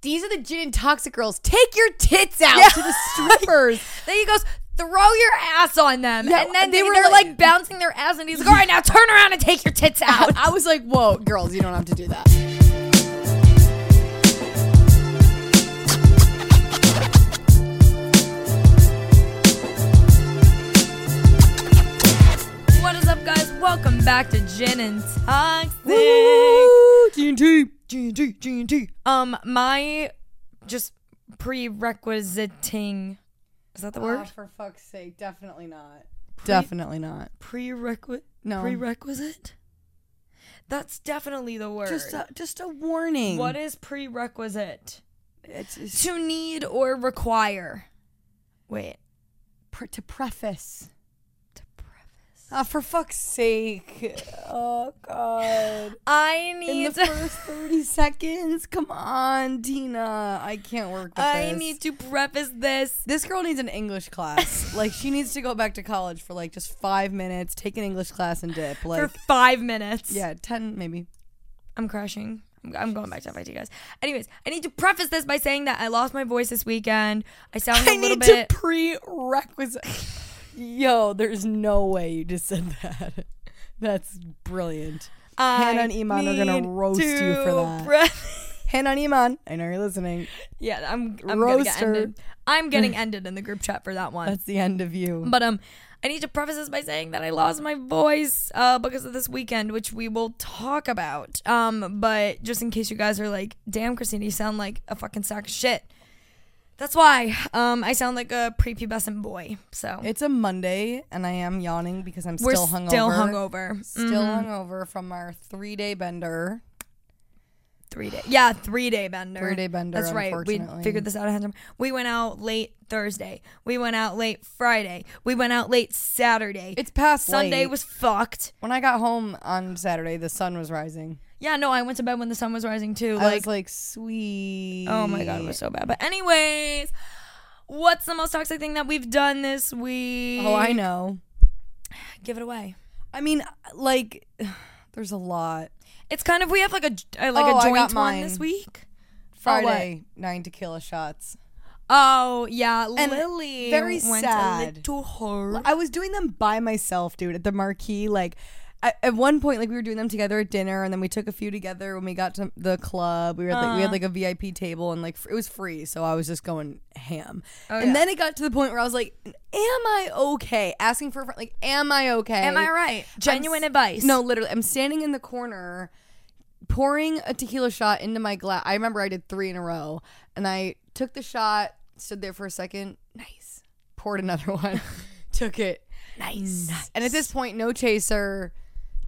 these are the gin and toxic girls. Take your tits out to the strippers. Then he goes, throw your ass on them. Yeah, and then they they were were like- like, bouncing their ass, and he's like, all right, now turn around and take your tits out. I was like, whoa, girls, you don't have to do that. what is up, guys? Welcome back to Gin and Toxic. GNT, GNT, GNT. Um, my just prerequisiting. Is that the word? Oh, for fuck's sake, definitely not. definitely not. Prerequisite. No. Prerequisite. That's definitely the word. Just a, just a warning. what is prerequisite? it's, it's To need or require. Wait. pre- to preface? Ah, for fuck's sake. Oh god. I need In the first 30 seconds. Come on, Tina. I can't work with I this. need to preface this. This girl needs an English class. like she needs to go back to college for like just 5 minutes, take an English class and dip. Like for five minutes. yeah, 10 maybe. I'm crashing. I'm, I'm going back to FIT, guys. Anyways, I need to preface this by saying that I lost my voice this weekend. I sound a I little need bit. to prerequisite. Yo, there's no way you just said that. That's brilliant. Hannah and Iman are gonna roast you for that. pre- Hannah and Iman, I know you're listening. yeah, I'm. I'm gonna get ended. I'm getting ended in the group chat for that one. That's the end of you. But um, I need to preface this by saying that I lost my voice uh because of this weekend, which we will talk about. Um, but just in case you guys are like, "Damn, Christina, you sound like a fucking sack of shit." That's why um I sound like a prepubescent boy. So It's a Monday, and I am yawning because I'm we're still hungover. still hungover. Still Mhm. hungover from our three day bender. three day. Yeah, three day bender. Three day bender. That's right. We unfortunately. figured this out ahead of time. We went out late Thursday. We went out late Friday. We went out late Saturday. It's past Sunday late. was fucked. when I got home on Saturday. The sun was rising. Yeah, no, I went to bed when the sun was rising too. I Like, was like, sweet. oh my god, it was so bad. But anyways, what's the most toxic thing that we've done this week? Oh, I know. Give it away. I mean, like, there's a lot. It's kind of we have like a uh, like Oh, a I joint one this week. Friday, nine tequila shots. Oh yeah, And Lily very went sad. a little hard. I was doing them by myself, dude, at the marquee. Like, at, at one point, like we were doing them together at dinner, and then we took a few together when we got to the club. We were like, we had uh-huh. like a VIP table, and like it was free, so I was just going ham. Oh, and yeah. then it got to the point where I was like, "Am I okay?" Asking for a friend, like, "Am I okay?" Am I right? Genuine s- advice. No, literally, I'm standing in the corner, pouring a tequila shot into my glass. I remember I did three in a row, and I took the shot, stood there for a second, nice, poured another one, took it, nice. And at this point, no chaser,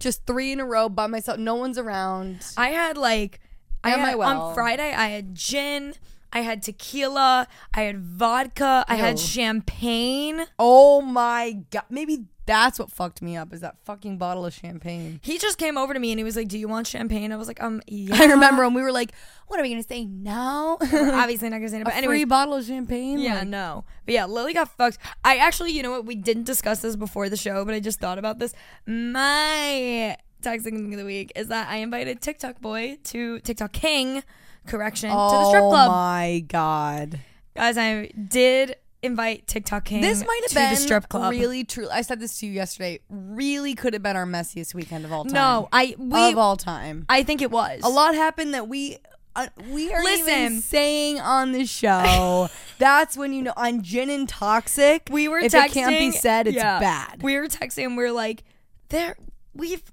just three in a row by myself. No one's around. I had like I Am I had, well? on Friday I had gin, I had tequila, I had vodka, I had Ew. champagne. Oh my god! Maybe that's what fucked me up. Is that fucking bottle of champagne? He just came over to me and he was like, "Do you want champagne?" I was like, "Um, yeah." I remember when we were like, "What are we gonna say? No." We're obviously not gonna say it, but anyway. free bottle of champagne. Yeah, Like, no. But yeah, Lily got fucked. I actually, you know what? We didn't discuss this before the show, but I just thought about this. My toxic thing of the week is that I invited TikTok boy to TikTok King, correction, to the strip club. Oh club. my god. Guys, I did invite TikTok King. This might to have been the strip club. really true. I said this to you yesterday. Really could have been our messiest weekend of all time. No, I we of all time. I think it was A lot happened that we uh, we are even saying on the show. That's when you know on gin and toxic. We were if texting. it can't be said, it's yeah. bad. We were texting. and We are like, there. We've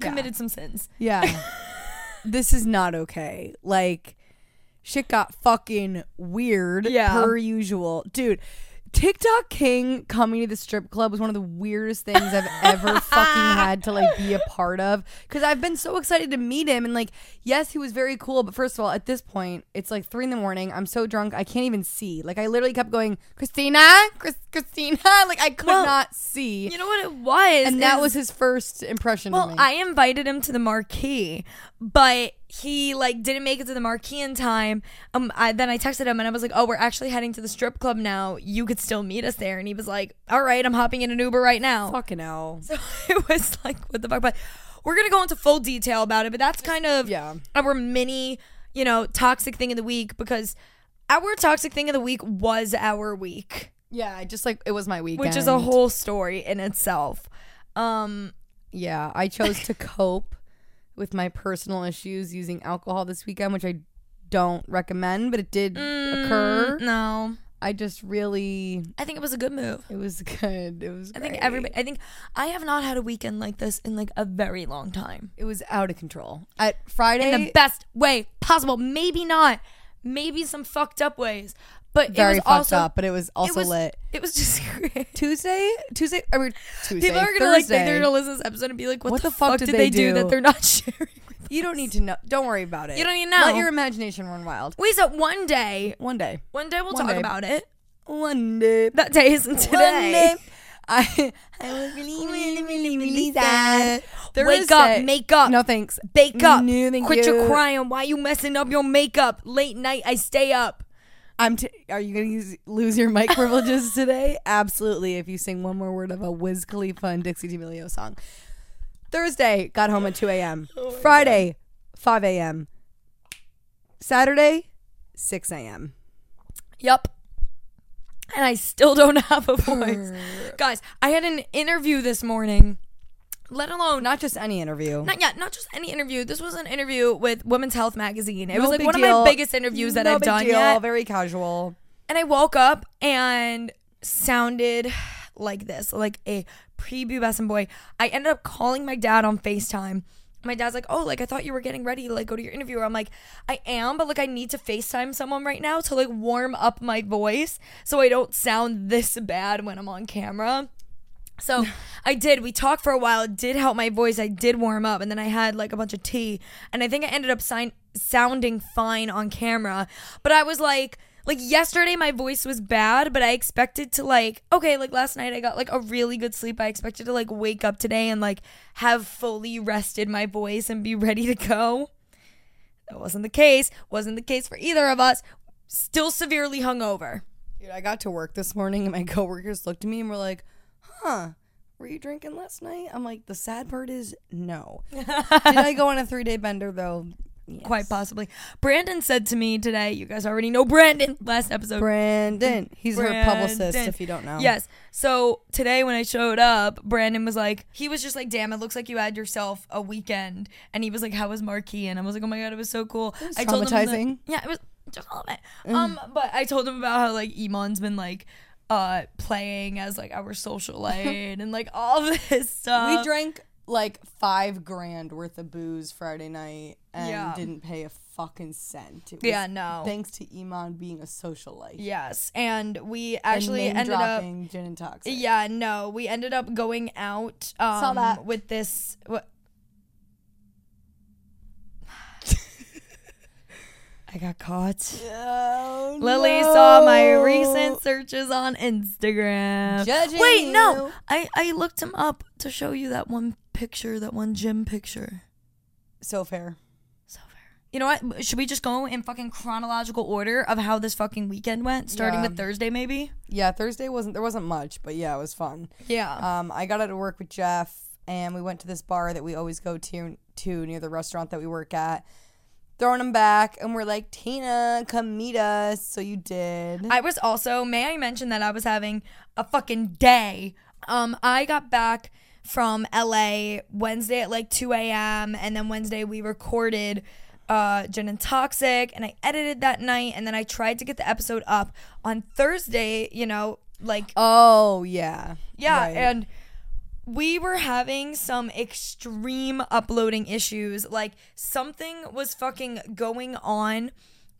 committed some sins. yeah, this is not okay. Like shit got fucking weird. Yeah. per usual, dude. TikTok King coming to the strip club was one of the weirdest things I've ever fucking had to like be a part of because I've been so excited to meet him and like yes he was very cool but first of all at this point it's like three in the morning I'm so drunk I can't even see like I literally kept going Christina Chris, Christina like I could Well, not see You know what it was, and that was his first impression Well, of me I invited him to the marquee, but he like didn't make it to the marquee in time. Um, I, then I texted him and I was like, "Oh, we're actually heading to the strip club now. You could still meet us there." And he was like, "All right, I'm hopping in an Uber right now." fucking hell So it was like, what the fuck? But we're gonna go into full detail about it. But that's kind of Yeah. our mini you know, toxic thing of the week because our toxic thing of the week was our week, Yeah, I just like it was my week, which is a whole story in itself. Um, Yeah, I chose to cope with my personal issues using alcohol this weekend, which I don't recommend, but it did occur. mm, no, I just really I think it was a good move. it was good. It was I think everybody. I think I have not had a weekend like this in like a very long time. it was out of control. At Friday In the best way possible. Maybe not. Maybe some fucked up ways. But very it was fucked also, up, but it was also was- lit. It was just great. Tuesday, Tuesday, I mean, Tuesday. People are gonna like think they're gonna listen to this episode and be like, "What, What the, the fuck fuck, did did they they do? do? that they're not sharing?" With You don't need to know. Don't worry about it. You don't need to know. Let your imagination run wild. Wait, so one day, One day. one day we'll One talk day. about it. One day. That day isn't One today. day. I, I was really, really, really, really sad. Wake Thursday- up, make up, No thanks. bake mm, up, No, thank quit your crying. Why you messing up your makeup? Late night, I stay up. I'm. T- are you gonna use, lose your mic privileges today? Absolutely. If you sing one more word of a Wiz Khalifa and Dixie D'Amelio song. Thursday, got home at 2 a.m. Friday, 5 a.m. Saturday, 6 a.m. Yup. And I still don't have a voice. Guys, I had an interview this morning, let alone Not just any interview. not yet, not just any interview. This was an interview with Women's Health magazine. It No was like big one of my biggest interviews that No I've big done deal, yet. Very casual. And I woke up and sounded like this, like a prepubescent boy. I ended up calling my dad on FaceTime. My dad's like, "Oh, like I thought you were getting ready to like go to your interview." I'm like, "I am, but like I need to FaceTime someone right now to like warm up my voice so I don't sound this bad when I'm on camera." So I did. We talked for a while. It did help my voice. I did warm up, and then I had like a bunch of tea, and I think I ended up sign- sounding fine on camera. But I was like, like yesterday, my voice was bad, but I expected to like, okay, like last night I got like a really good sleep. I expected to like wake up today and like have fully rested my voice and be ready to go. That wasn't the case. Wasn't the case for either of us. Still severely hungover. Dude, I got to work this morning and my coworkers looked at me and were like, huh, were you drinking last night? I'm like, the sad part is no. Did I go on a three day bender though? Yes. Quite possibly. Brandon said to me today, you guys already know Brandon last episode. Brandon. He's her publicist, if you don't know. Yes. So today when I showed up, Brandon was like, he was just like, damn, it looks like you had yourself a weekend. And he was like, how was Marquee? And I was like, oh my God, it was so cool. was I told him that- traumatizing. yeah, it was just a little bit. Um, but I told him about how like Iman's been like, uh, playing as like our social aid and like all this stuff. We drank like five grand worth of booze Friday night and Yeah. didn't pay a fucking cent. Yeah, no. Thanks to Iman being a socialite. Yes, and we actually name ended up. dropping gin and toxic. Yeah, no, we ended up going out um, that. with this. I got caught. Oh, Lily no. saw my recent searches on Instagram. Judging Wait, no. I I looked him up to show you that one picture, that one gym picture. So fair. So fair. You know what? Should we just go in fucking chronological order of how this fucking weekend went, starting Yeah. with Thursday, maybe? Yeah, Thursday wasn't there wasn't much, but yeah, it was fun. Yeah. Um, I got out of work with Jeff, and we went to this bar that we always go to to near the restaurant that we work at. Throwing him back, and we're like, Tina, come meet us. So you did. I was also, may I mention that I was having a fucking day. Um, I got back from LA Wednesday at like 2 a.m. and then Wednesday we recorded uh Gin and Toxic and I edited that night and then I tried to get the episode up on Thursday, you know, like oh yeah, yeah, Right. and we were having some extreme uploading issues. Like something was fucking going on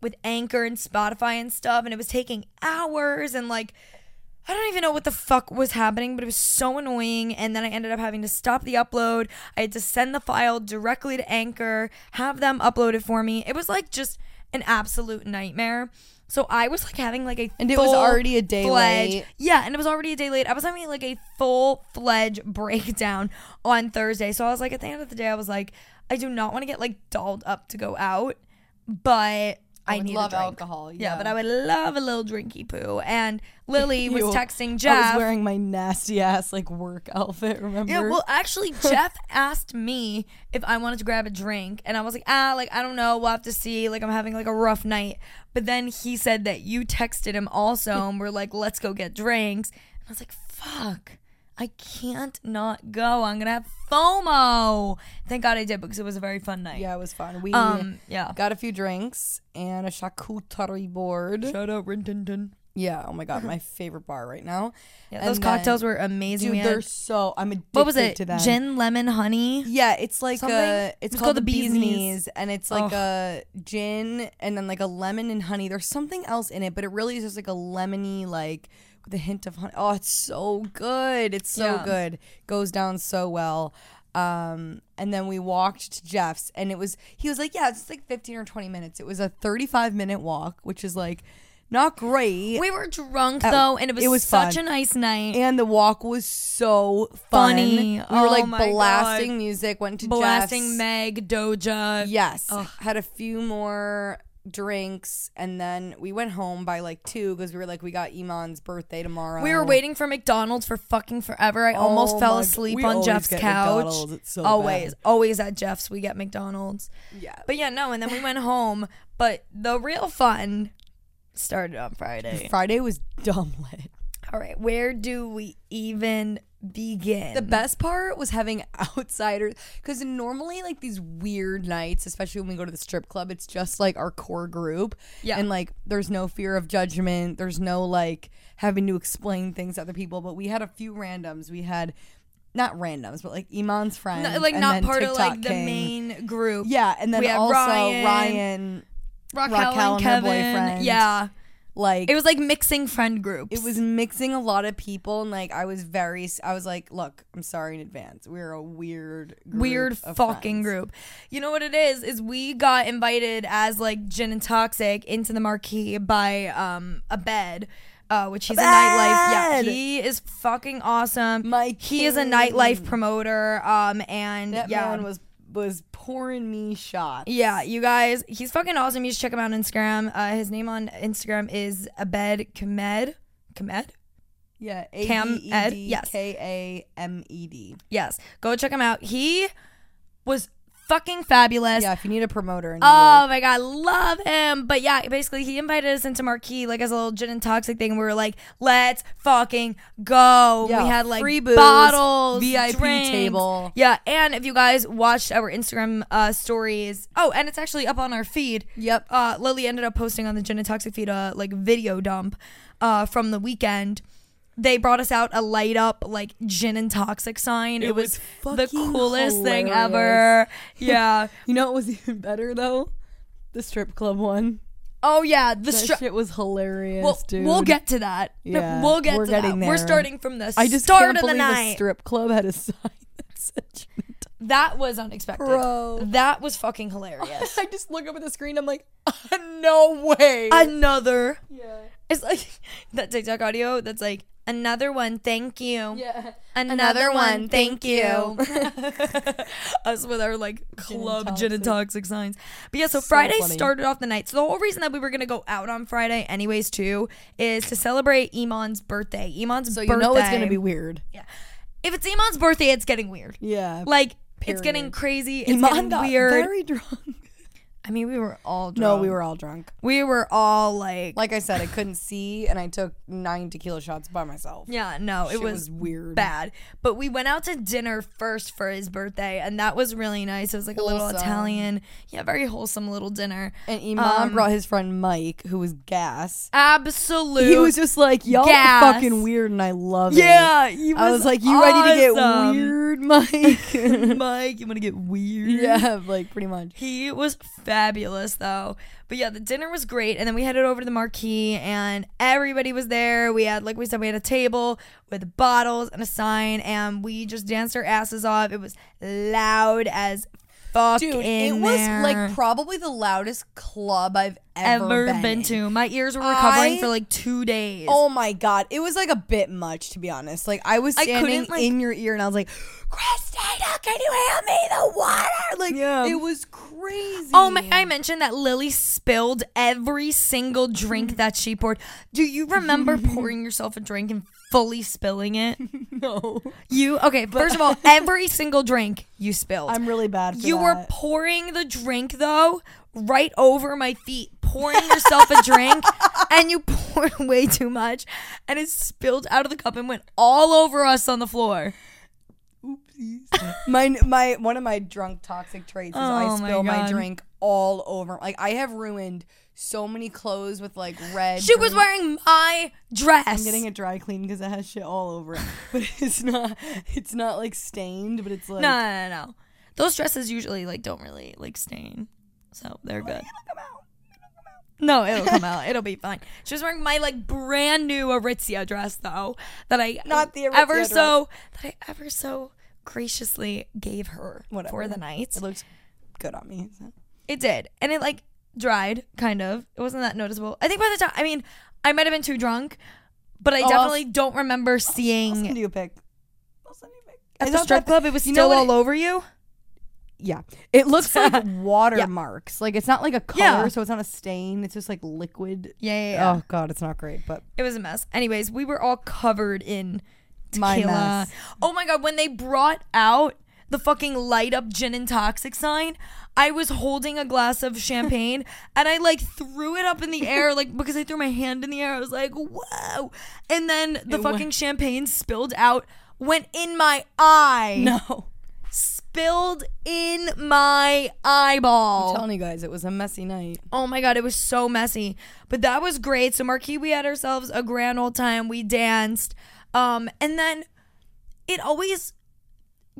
with Anchor and Spotify and stuff, and it was taking hours and like I don't even know what the fuck was happening, but it was so annoying. And then I ended up having to stop the upload. I had to send the file directly to Anchor, have them upload it for me. It was like just an absolute nightmare. So I was like having like a And it was already a day fledged- late. Yeah, and it was already a day late. I was having like a full fledged breakdown on Thursday. So I was like, at the end of the day, I was like, I do not want to get like dolled up to go out, but I, I need love alcohol. Yeah, but I would love a little drinky poo. And Lily was texting Jeff. I was wearing my nasty ass like work outfit. Remember? Yeah, well, actually, Jeff asked me if I wanted to grab a drink, and I was like, ah, like I don't know, we'll have to see. Like I'm having like a rough night. But then he said that you texted him also, and we're like, let's go get drinks. And I was like, fuck, I can't not go. I'm gonna have FOMO. Thank God I did because it was a very fun night. yeah, it was fun. We Um. Yeah. got a few drinks and a charcuterie board. Shout out Rintinton. Yeah. Oh my god, my favorite bar right now. Yeah, And those then- cocktails were amazing. Dude, We they're so. I'm addicted what was it? to them. Gin, lemon, honey. Yeah, it's like Something? a. It's, called, the bee's knees, and it's like a gin and then like a lemon and honey. There's something else in it, but it really is just like a lemony like with a hint of honey. Oh, it's so good. It's so Yeah. good. Goes down so well. Um, and then we walked to Jeff's, and it was he was like, yeah, it's like 15 or 20 minutes. It was a 35 minute walk, which is like not great. We were drunk Uh, though, and it was, it was such fun. a nice night. and the walk was so fun. Funny. We were Oh like blasting God. music. Went to Blasting Jeff's. Meg, Doja. Yes. Ugh. Had a few more drinks and then we went home by like two because we were like we got Iman's birthday tomorrow. We were waiting for McDonald's for fucking forever. I oh almost Oh fell my- asleep we on always Jeff's get couch. McDonald's. It's so always, bad. always at Jeff's we get McDonald's. Yeah. But yeah, no, and then we went home. But the real fun started on Friday. Friday was dumb lit. All right, where do we even begin? The best part was having outsiders because normally like these weird nights, especially when we go to the strip club, it's just like our core group. Yeah. And like there's no fear of judgment. There's no like having to explain things to other people. But we had a few randoms. We had not randoms, but like Iman's friend. No, like not part of TikTok like the main group. Yeah, and then We also Ryan, Ryan, Raquel, Raquel and and her boyfriend. Yeah, like it was like mixing friend groups. it was mixing a lot of people, and like I was very, I was like, look, I'm sorry in advance. We're a weird, group weird fucking friends. group. You know what it is? Is we got invited as like gin and toxic into the marquee by um a bed. Uh, which he's a, nightlife. Yeah, he is fucking awesome. My he is a nightlife promoter. Um, and That yeah, man was was pouring me shots. yeah, you guys, he's fucking awesome. You should check him out on Instagram. Uh, his name on Instagram is Abed Kamed. Kamed. yeah. Cam Ed, A-B-E-D yes. K A M E D. Yes, go check him out. He was fucking fabulous. Yeah, if you need a promoter. Oh my god, love him. But yeah, basically he invited us into Marquee like as a little gin and toxic thing. And We were like, let's fucking go. Yeah, we had like free booze, bottles, VIP drinks. table. Yeah, and if you guys watched our Instagram uh, stories, oh, and it's actually up on our feed. Yep. Uh, Lily ended up posting on the gin and toxic feed a like video dump uh, from the weekend. They brought us out a light up like gin and toxic sign. It, It was, was the coolest thing ever. Yeah. You know what was even better though? The strip club one. Oh yeah, the That stri- shit was hilarious, We'll, dude. we'll get to that. Yeah, we'll get we're to that. We're starting from the I just start can't of the night. a strip club had a sign that said gin and tonic. that was unexpected. Bro. That was fucking hilarious. I just look up at the screen. I'm like, no way. Another. yeah. It's like that TikTok audio that's like another one, thank you. Yeah. Another, one, thank you. Us with our like club gin and toxic signs. But yeah, so, So Friday funny. started off the night. So the whole reason that we were gonna go out on Friday, anyways, too, is to celebrate Iman's birthday. Iman's So you birthday. know it's gonna be weird. Yeah. If it's Iman's birthday, it's getting weird. Yeah. Like it's getting crazy. It's Iman getting got weird. very drunk. I mean, we were all drunk. No, we were all drunk. We were all like, Like I said, I couldn't see, and I took nine tequila shots by myself. yeah, no, it Shit was, was weird. bad. But we went out to dinner first for his birthday, and that was really nice. It was like a little Wholesome. Italian, yeah, very wholesome little dinner. And Iman Um, brought his friend Mike, who was gas. Absolute. He was just like, y'all gas. are fucking weird, and I love it. yeah. He was I was like, you ready to get awesome. weird, Mike? Mike, you want to get weird? yeah, like pretty much. He was fabulous though. But yeah, the dinner was great. And then we headed over to the marquee and everybody was there. We had, like we said, we had a table with bottles and a sign and we just danced our asses off. It was loud as fuck Dude, in it was there. like probably the loudest club I've ever, ever been in. to. My ears were recovering I- for like two days. Oh my god, it was like a bit much to be honest. Like I was I standing couldn't, like- in your ear and I was like, Christina, can you hand me the water? Like Yeah. it was crazy. Oh, may I mention that Lily spilled every single drink mm-hmm. that she poured? Do you remember pouring yourself a drink and fully spilling it? no, You okay? First of all, every single drink you spilled. I'm really bad. For you were pouring the drink though right over my feet, pouring yourself a drink, and you poured way too much, and it spilled out of the cup and went all over us on the floor. my my one of my drunk toxic traits is I Oh my spill my, God. drink all over. Like I have ruined so many clothes with like red. She was wearing my dress. I'm getting it dry clean because it has shit all over it. But it's not. It's not like stained, but it's like No, no, no, no. Those dresses usually like don't really like stain, so they're oh, good. No, it'll come out. It'll be fine. She was wearing my like brand new Aritzia dress though, that I Not the Aritzia ever dress. so that I ever so graciously gave her for the night. It looks good on me. so. It did, and it like dried kind of. It wasn't that noticeable. I think by the time, I mean, I might have been too drunk, but I Oh, I'll definitely don't remember I'll send seeing you a pic. I'll send you a pic. at the strip club. It was still all it- over you. Yeah, it looks like watermarks. Like it's not like a color, Yeah. so it's not a stain. It's just like liquid. Yeah, yeah, yeah. Oh god, it's not great. But It was a mess. Anyways, we were all covered in My tequila. mess. Oh my god, when they brought out the fucking light up gin and toxic sign, I was holding a glass of champagne and I like threw it up in the air like because I threw my hand in the air. I was like, "Whoa." And then the It fucking champagne spilled out, went in my eye. no, Spilled in my eyeball. I'm telling you guys, it was a messy night. Oh my god, it was so messy. But that was great. So Marquee, we had ourselves a grand old time. We danced. Um, and then it always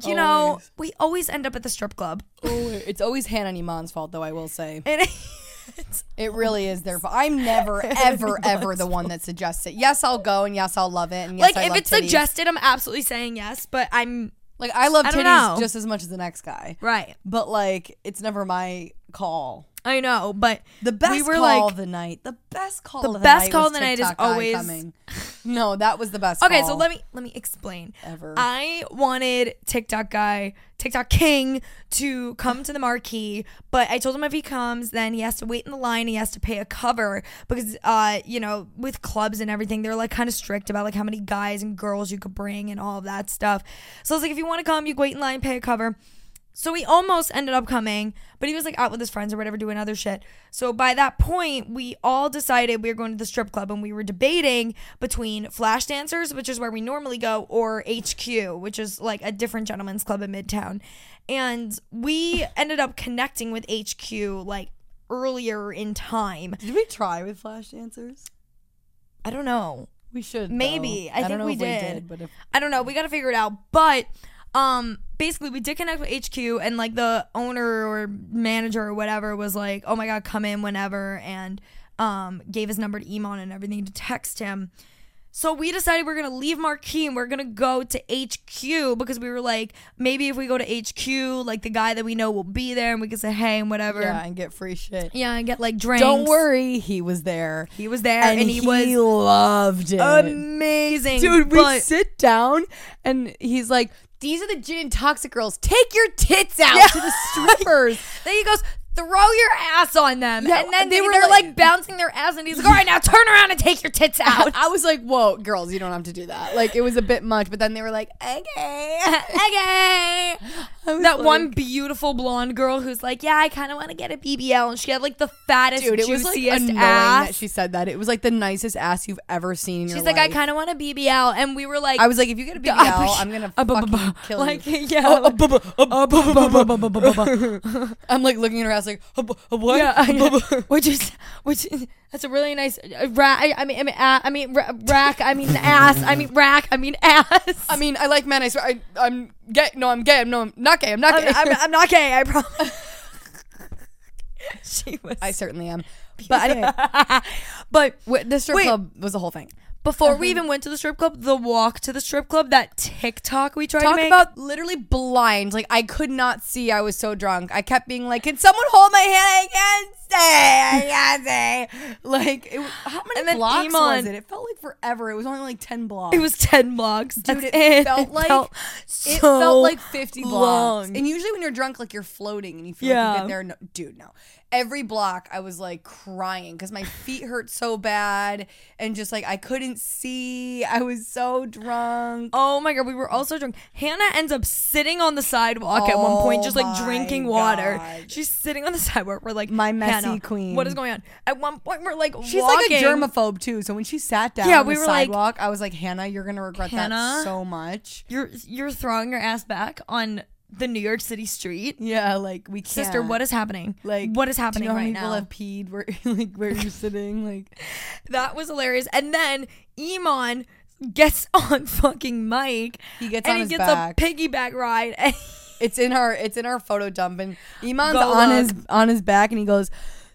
you know, we always end up at the strip club. Oh, it's always Hannah and Iman's fault, though. I will say it's, it really is their fault. I'm never, ever, ever the one that suggests it. Yes, I'll go, and yes, I'll love it, and yes, like I if love it's titties. suggested, I'm absolutely saying yes, but I'm like I love I titties know. just as much as the next guy, right. but like it's never my call. I know, but The best we were call like of the night. The best call. The of the best night call of the night is always- coming. No, that was the best. Okay, so let me let me explain. ever. I wanted TikTok guy, TikTok king to come to the marquee, but I told him if he comes, then he has to wait in the line. He has to pay a cover because, uh, you know, with clubs and everything, they're like kind of strict about like how many guys and girls you could bring and all of that stuff. So I was like, if you want to come, you wait in line, pay a cover. So he almost ended up coming, but he was like out with his friends or whatever doing other shit. So by that point, we all decided we were going to the strip club and we were debating between Flash Dancers, which is where we normally go, or HQ, which is like a different gentleman's club in Midtown. And we ended up connecting with HQ like earlier in time. Did we try with flash dancers? I don't know. We should. Maybe. though. I don't think know we if did. we did, but if I don't know. We got to figure it out. But um basically we did connect with HQ and like the owner or manager or whatever was like, "Oh my god, come in whenever." And um gave his number to Iman and everything to text him. So we decided we're gonna leave Marquee and we're gonna go to HQ because we were like, maybe if we go to HQ, like the guy that we know will be there and we can say hey and whatever. yeah, and get free shit. Yeah, and get like drinks. Don't worry, he was there, He was there and, and, he, he, was loved it. amazing. Dude, we sit down and he's like, "These are the gin and toxic girls. Take your tits out Yeah. to the strippers." Then he goes, throw your ass on them. And then they, they were like, like, bouncing their ass and he's like, all right, now turn around and take your tits out. I was like, whoa, girls, you don't have to do that. Like it was a bit much, but then they were like, okay, okay. That like, one beautiful blonde girl who's like, yeah, I kind of want to get a BBL. And she had like the fattest, Dude, it was like annoying ass. that she said that. It was like the nicest ass you've ever seen She's like, life. I kind of want a BBL. And we were like, I was like, if you get a BBL, I'm going to kill you. Like, yeah. I'm like looking around like, bu- uh, what? Yeah, which is which is, that's a really nice uh, rack. I mean, I mean, uh, I mean ra- rack. I mean ass. I mean rack. I mean ass. I mean, I like men. I swear, I, I'm gay. No, I'm gay. No, I'm not gay. I'm not gay. I'm, I'm, I'm not gay. I promise. she was. I certainly am. But anyway, but w- the strip Wait. club was the whole thing. Before we uh-huh. even went to the strip club, the walk to the strip club, that TikTok we tried Talk to make. about literally blind. Like I could not see. I was so drunk. I kept being like, "Can someone hold my hand? I can't Beyonce. Like, it, how many And then blocks was it? It felt like forever. It was only like ten blocks. It was ten blocks, Dude, That's it felt like- felt It so felt like 50 blocks. And usually when you're drunk, like you're floating and you feel like Yeah. you get there. No, dude, no. Every block, I was like crying because my feet hurt so bad and just like I couldn't see. I was so drunk. Oh my god, we were all so drunk. Hannah ends up sitting on the sidewalk at one point, Oh just like oh my drinking water. God. She's sitting on the sidewalk. We're like, My messy "Hannah, queen." What is going on? At one point, we're like, She's walking. like a germaphobe too. So when she sat down Yeah, on we the were like- sidewalk, I was like, Hannah, you're gonna regret Hannah? that so much. You're you're throwing your ass back on the New York City street, Yeah, like we can't. sister. What is happening? like what is do you happening know how right people now? have peed where like where you're sitting? Like That was hilarious. And then Iman gets on fucking Mike. He gets and on he his gets back. a piggyback ride. And It's in our it's in our photo dump and Iman's Go on look. his on his back and he goes,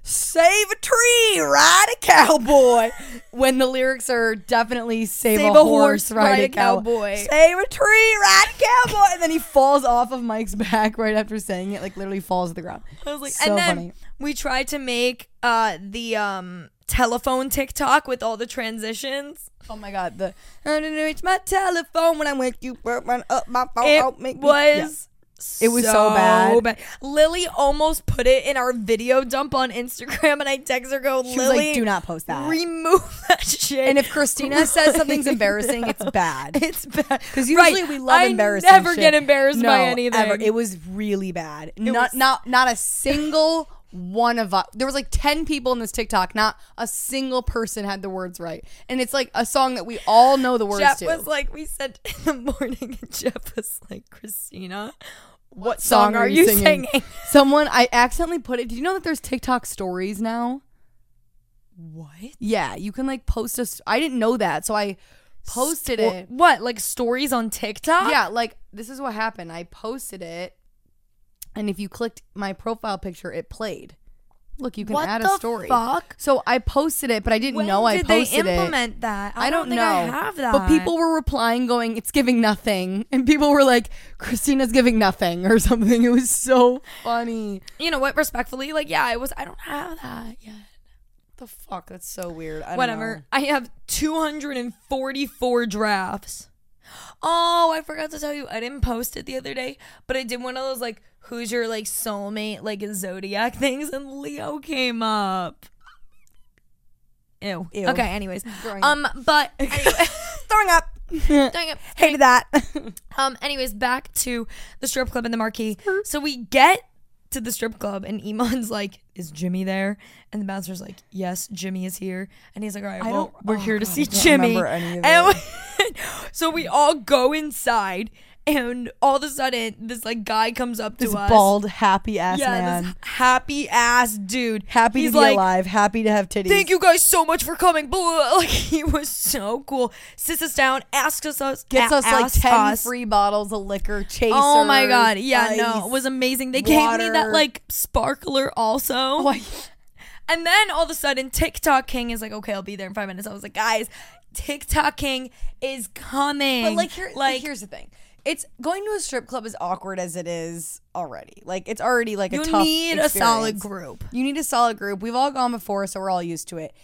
Save a tree, ride a cowboy. when the lyrics are definitely save, a, horse, ride, a cowboy. Save a tree, ride a cowboy. and then he falls off of Mike's back right after saying it, like literally falls to the ground. I was like, so and then funny. we tried to make uh the um telephone TikTok with all the transitions. Oh my god, the I didn't reach my telephone when I went you run up my phone. It make me- Yeah. was It was so bad. Lily almost put it in our video dump on Instagram, and I text her, "Go, She Lily, like, do not post that. remove that shit." and if Christina says something's embarrassing, it's bad. it's bad, Because usually Right. we love I embarrassing. never shit. get embarrassed by No, anything. Ever. It was really bad. not was- not not a single one of us. There was like ten people in this TikTok. Not a single person had the words right. And it's like a song that we all know the words Jeff to. was like, we said in the morning, and Jeff was like, Christina, what, song are you singing? singing? Someone I accidentally put it. Did you know that there's TikTok stories now? What? Yeah, you can like post a. st- I didn't know that, so I posted it. What? Like stories on TikTok? Yeah, like this is what happened. I posted it, and if you clicked my profile picture, it played. Look, you can What add a story. fuck? So I posted it, but I didn't When know I did they posted it. implement that? I, I don't, think know. I have that. But people were replying, going, "It's giving nothing," and people were like, "Christina's giving nothing" or something. It was so funny. you know what? Respectfully, like, yeah, I was. I don't have that yet. The fuck? That's so weird. I don't Whatever. know. I have 244 drafts. Oh, I forgot to tell you. I didn't post it the other day, but I did one of those like who's your like soulmate like zodiac things, and Leo came up. Ew. Ew. Okay. Anyways, Throwing um, but anyway, Throwing up. throwing up. Hated that. Um. Anyways, back to the strip club and the marquee. So we get to the strip club, and Iman's like, "Is Jimmy there?" And the bouncer's like, "Yes, Jimmy is here." And he's like, "All right, well, we're oh here to see I don't Jimmy." remember any of and we- so we all go inside, and all of a sudden, this like guy comes up to this us. bald, happy ass yeah, man. this happy ass dude. happy He's to be like, alive. Happy to have titties. Thank you guys so much for coming. Blah. Like he was so cool. Sits us down, asks us, us Gets a- us like ten us- free bottles of liquor. Chaser. Oh my god, yeah, no, ice. it was amazing. They gave me that like sparkler also. Oh, I- And then all of a sudden, TikTok King is like, okay, I'll be there in five minutes. I was like, guys, TikTok King is coming. But like, here, like here's the thing. It's going to a strip club as awkward as it is already. Like it's already like you a tough You need a solid group. You need a solid group. We've all gone before, so we're all used to it.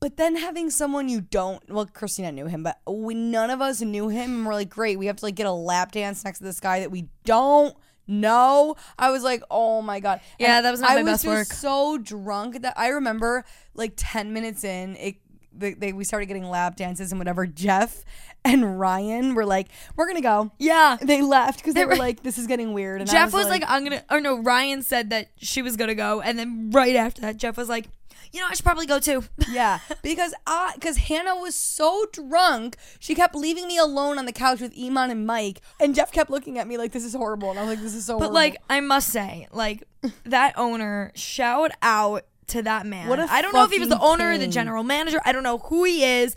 But then having someone you don't, well, Christina knew him, but we none of us knew him, and we're like, great, we have to like get a lap dance next to this guy that we don't know. I was like, oh my god, Yeah, And that was not I my was best just work. So drunk that I remember, like ten minutes in, it they, they we started getting lap dances and whatever. Jeff and Ryan were like, we're gonna go. Yeah. They left because they, They were like, this is getting weird. And Jeff was like, I'm gonna, or no, Ryan said that she was gonna go, and then right after that, Jeff was like, you know, I should probably go too. Yeah, because I because Hannah was so drunk, she kept leaving me alone on the couch with Iman and Mike, and Jeff kept looking at me like this is horrible, and I was like, this is so. But horrible. like, I must say, like that owner, shout out to that man. What a I don't know if he was the owner or the king. general manager. I don't know who he is.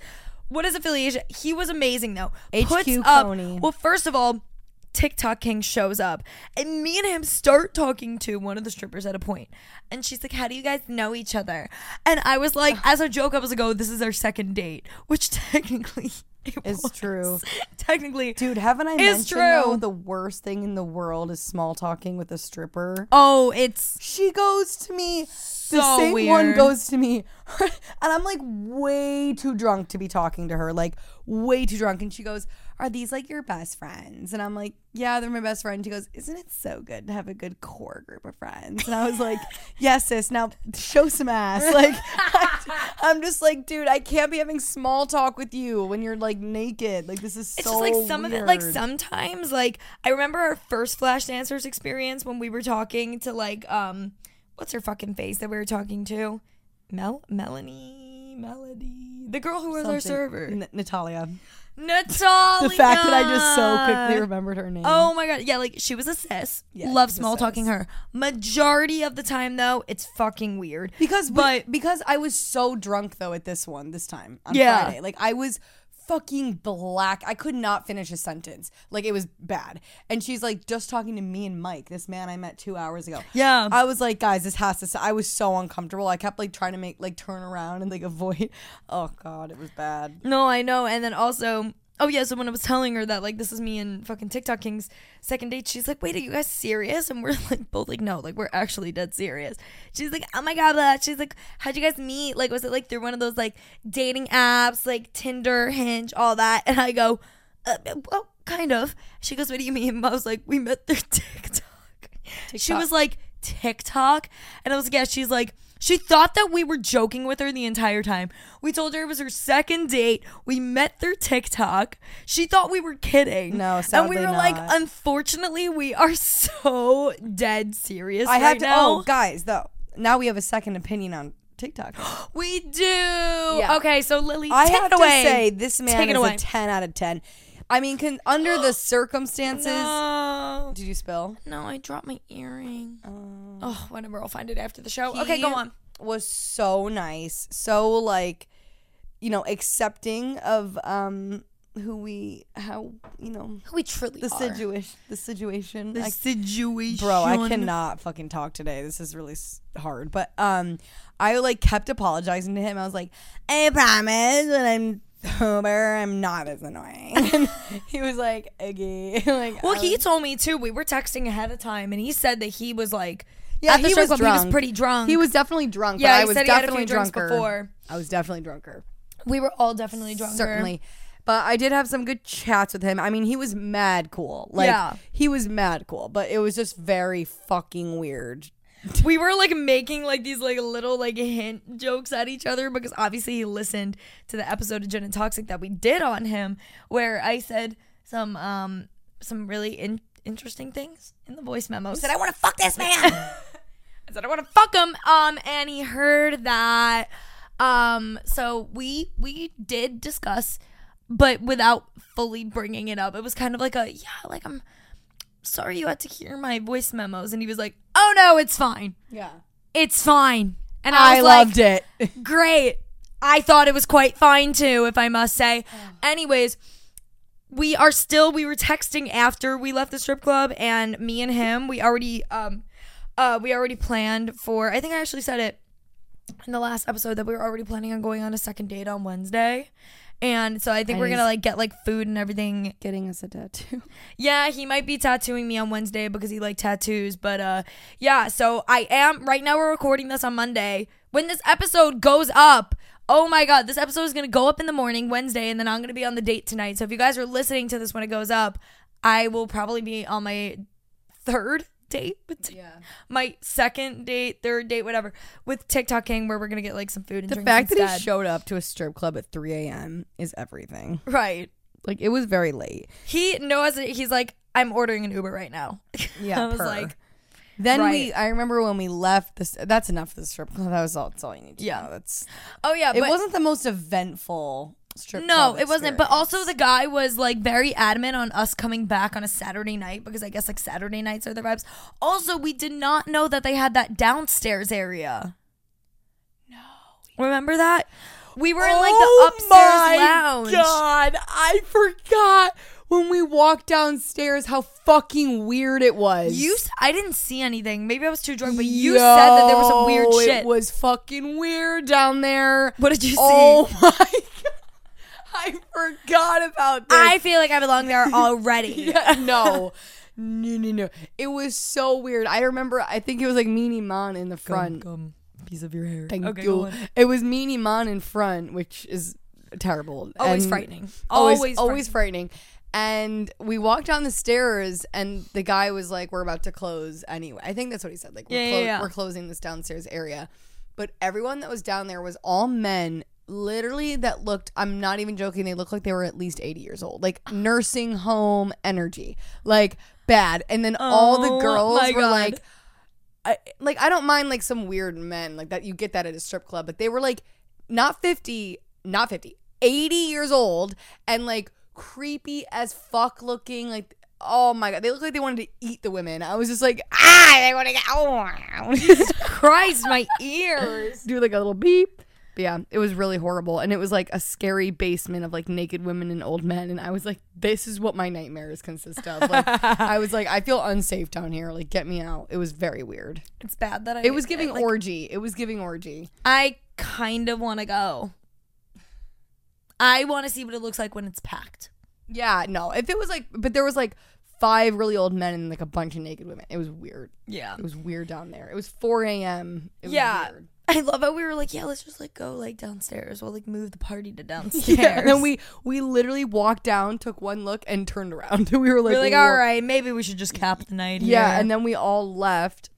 What his affiliation? He was amazing though. HQ Puts up- Coney. Well, first of all. TikTok King shows up, and me and him start talking to one of the strippers at a point, and she's like, "How do you guys know each other?" And I was like, as a joke, I was like, "Oh, this is our second date," which technically it It's was. true. Technically, dude, haven't I It's mentioned true. though the worst thing in the world is small talking with a stripper? oh, it's She goes to me so the same weird. one goes to me and i'm like way too drunk to be talking to her like way too drunk. And she goes are these like your best friends? And i'm like yeah they're my best friend. She goes isn't it so good to have a good core group of friends? And i was like yes sis. Now show some ass. Like i'm just like dude i can't be having small talk with you when you're like naked. Like this is It's so just like some of it, like sometimes, like I remember our first Flash Dancers experience when we were talking to like um, what's her fucking face that we were talking to, Mel, Melanie, Melody, the girl who was our server, N- natalia Natalia. the fact that i just so quickly remembered her name Oh my god, yeah, like she was a sis. Yeah, Love small talking her. Majority of the time though, it's fucking weird. Because, But- but because I was so drunk though at this one this time on Yeah. Friday, like I was fucking black. I could not finish a sentence. Like it was bad. And she's like just talking to me and Mike, this man I met two hours ago. Yeah. I was like, guys, this has to. I was so uncomfortable. I kept like trying to make like turn around and like avoid. Oh god, it was bad. No, I know. And then also, oh yeah, so when I was telling her that like this is me and fucking TikTok King's second date, she's like, "Wait, are you guys serious?" And we're like both like, "No, like we're actually dead serious." She's like, "Oh my god," blah. she's like, "How'd you guys meet? Like, was it like through one of those like dating apps, like Tinder, Hinge, all that?" And I go, uh, "Well, kind of." She goes, "What do you mean?" I was like, "We met through TikTok." She was like TikTok, and I was like, "Yeah." She's like. She thought that we were joking with her the entire time. We told her it was her second date. We met through TikTok. She thought we were kidding. No, and we were like, unfortunately, we are so dead serious. I right had to. now. Oh, guys, though now we have a second opinion on TikTok. we do. Okay, so Lily, I take have it to away. say this man Take is away. a ten out of ten. I mean, can, under the circumstances. No, Did you spill? no, I dropped my earring. Uh, oh, whatever. I'll find it after the show. okay, go on. Was so nice, so like, you know, accepting of um who we how you know who We truly the are. situation the situation. The I- situation. bro, I cannot fucking talk today. This is really hard. But um, I like kept apologizing to him. I was like, I promise when I'm sober, I'm not as annoying. He was like, okay, like Well, he um, told me too. We were texting ahead of time, and he said that he was like, yeah, at the he was club, drunk. He was pretty drunk. He was definitely drunk. Yeah, I was said he had a definitely drunker. before. I was definitely drunker. We were all definitely drunk. Certainly. But I did have some good chats with him. I mean, he was mad cool. Like Yeah. he was mad cool, but it was just very fucking weird. We were like making like these like little like hint jokes at each other because obviously he listened to the episode of Gin and Toxic that we did on him, where I said some um some really in- interesting things in the voice memo. Said I want to fuck this man. I said I want to fuck him. Um, and he heard that. Um, so we we did discuss, but without fully bringing it up. It was kind of like a yeah, like I'm sorry you had to hear my voice memos, and he was like, oh no, it's fine, Yeah. it's fine. And I, I, was like, loved it. great. I thought it was quite fine too, if I must say. Anyways, we are still we were texting after we left the strip club and me and him, we already um uh we already planned for I think I actually said it in the last episode that we were already planning on going on a second date on Wednesday. And so I think we're gonna like get like food and everything Getting us a tattoo. yeah, he might be tattooing me on Wednesday because he like tattoos, but uh yeah, so I am right now we're recording this on Monday. When this episode goes up, oh my god, this episode is going to go up in the morning Wednesday and then I'm going to be on the date tonight. So if you guys are listening to this when it goes up, I will probably be on my third date with Yeah. my second date, third date, whatever, with TikTok King where we're to get like some food and The fact that he showed up to a strip club at 3 a.m. is everything. right. Like it was very late. He knows it- he's like I'm ordering an Uber right now. Yeah, I was per. like Then Right. we, I remember when we left this. That's enough for the strip club. That was all. That's all you need to Yeah. know. That's. Oh yeah, It wasn't the most eventful strip. No, it wasn't. But also the guy was like very adamant on us coming back on a Saturday night because I guess like Saturday nights are the vibes. Also, we did not know that they had that downstairs area. No. Remember that? We were in like the oh upstairs lounge. Oh God, I forgot when we walked downstairs how fucking weird it was. You, I didn't see anything. Maybe I was too drunk, but you said that there was some weird shit. It was fucking weird down there. what did you oh see? Oh my god. I forgot about this. I feel like I belong there already. yeah, no. No, no, no. It was so weird. I remember, I think it was like Meanie Mon in the front. piece of your hair. Thank okay, you. on. It was Meanie Mon in front, which is terrible. Always And frightening. Always, Always, always, frightening. And we walked down the stairs, and the guy was like, "We're about to close anyway." I think that's what he said. Like, we're, Yeah, yeah, yeah. we're closing this downstairs area. But everyone that was down there was all men, literally that looked. I'm not even joking. They looked like they were at least 80 years old, like nursing home energy, like bad. And then all the Oh, girls were God. like, I, like I don't mind like some weird men like that. You get that at a strip club, but they were like not 50, not 50, 80 years old and like creepy as fuck looking. Like, oh my god, they look like they wanted to eat the women. I was just like, ah, they want to get oh, Christ, my ears. do like a little beep. But yeah, it was really horrible, and it was like a scary basement of like naked women and old men, and I was like, this is what my nightmares consist of. Like, I was like, I feel unsafe down here. Like, get me out. It was very weird. It's bad that I. It was giving like, orgy. It was giving orgy. I kind of want to go. I want to see what it looks like when it's packed. Yeah, no. If it was like, but there was like five really old men and like a bunch of naked women. It was weird. Yeah. It was weird down there. It was 4 a.m. It was Yeah. weird. I love how we were like, yeah, let's just like go like downstairs. We'll like move the party to downstairs. Yeah, and then we we literally walked down, took one look, and turned around. we were like, we're like, all right, maybe we should just cap the night. yeah. here. And then we all left,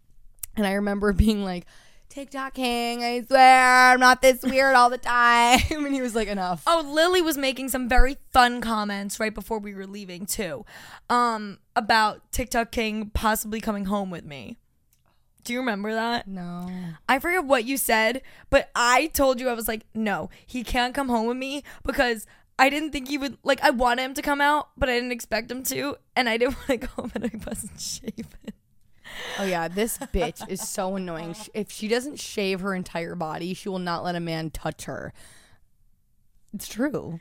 and I remember being like, TikTok king, I swear I'm not this weird all the time. and he was like, enough. Oh, Lily was making some very fun comments right before we were leaving too, um, about TikTok King possibly coming home with me. Do you remember that? No. I forget what you said, but I told you I was like, no, he can't come home with me because I didn't think he would. Like, I wanted him to come out, but I didn't expect him to, and I didn't want to go home and I wasn't shaving. Oh yeah, this bitch is so annoying. If she doesn't shave her entire body, she will not let a man touch her. It's true.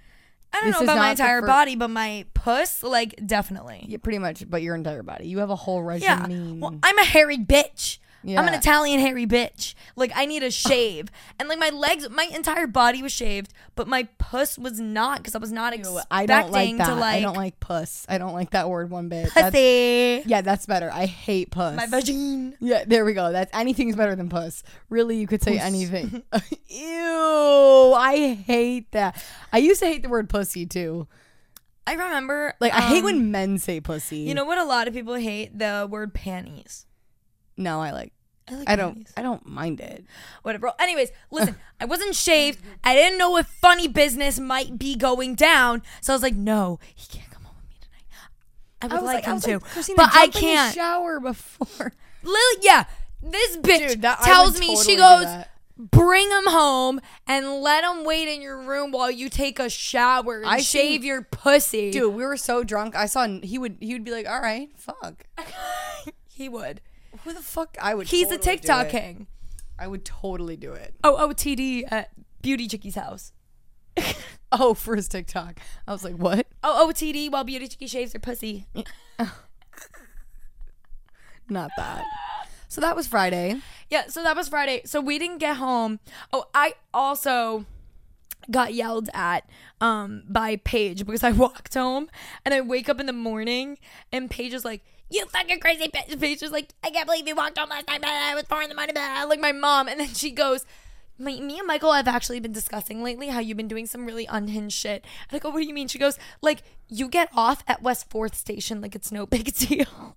I don't This know about my entire body, but my puss, like, definitely. Yeah, pretty much, but your entire body. You have a whole Yeah. Well, I'm a hairy bitch. I'm an Italian hairy bitch. Like I need a shave, and like my legs, my entire body was shaved, but my puss was not because I was not expecting I don't like that. to like. I don't like puss. I don't like that word one bit. That's- pussy. yeah, that's better. I hate puss. My vagine. Yeah, there we go. That's anything's better than puss. Really, you could say anything. Ew, I hate that. I used to hate the word pussy too. I remember. Like I hate um, when men say pussy. you know what a lot of people hate the word panties. No, I like. I like I don't. I don't mind it. Whatever. Anyways, listen, I wasn't shaved. I didn't know if funny business might be going down, so I was like, no, he can't come home with me tonight. I would I was like, like, him to, like, but I jump in the can't. shower before. Lily, yeah, this bitch Dude, that- tells me totally she goes, bring him home and let him wait in your room while you take a shower and I shave think- your pussy. Dude, we were so drunk. I saw he would he would be like, "All right, fuck." he would. Who the fuck? I would. He's totally a TikTok king. I would totally do it. Oh, oh, TD at Beauty Chickie's house. Oh, for his TikTok. I was like, what? Oh, oh, TD while Beauty Chickie shaves her pussy. Not that. So that was Friday. Yeah, so that was Friday. So we didn't get home. Oh, I also got yelled at um by Paige because I walked home and I wake up in the morning and Paige is like, You fucking crazy bitch. Paige is like, I can't believe you walked home last night, blah, it was four in the money. blah," like my mom. And then she goes, my, me and Michael have actually been discussing lately how you've been doing some really unhinged shit. And I go, what do you mean? She goes, like, you get off at West 4th Station like it's no big deal.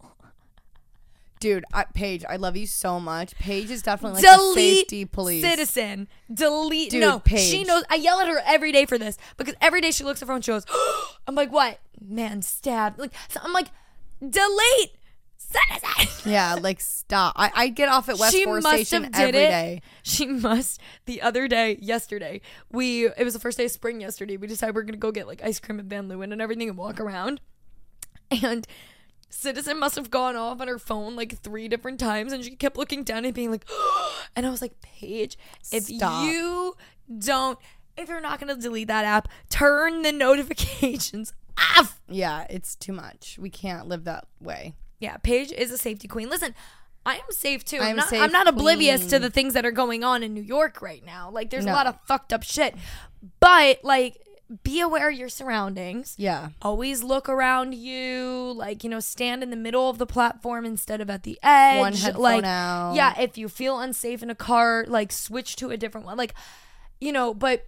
Dude, I, Paige, I love you so much. Paige is definitely like delete safety police. citizen. Delete. Dude, no, Paige. she knows. I yell at her every day for this because every day she looks at her phone. She goes, "I'm like, what? Man, stabbed." Like, so I'm like, delete citizen. Yeah, like stop. I, I get off at West she Fourth must Station have every it. day. She must. The other day, yesterday, we it was the first day of spring. Yesterday, we decided we are gonna go get like ice cream at Van Leeuwen and everything and walk around. And Citizen must have gone off on her phone like three different times, and she kept looking down and being like, and I was like, Paige, if Stop. you don't, if you're not gonna delete that app, turn the notifications Ah, off. Yeah, it's too much. We can't live that way. Yeah, Paige is a safety queen. Listen, I am safe too. I I'm not, safe I'm not oblivious to the things that are going on in New York right now. Like, there's No. a lot of fucked up shit. But like, be aware of your surroundings. Yeah. Always look around you, like, you know, stand in the middle of the platform instead of at the edge. One headphone like, out. Yeah, if you feel unsafe in a car, like switch to a different one. Like, you know, but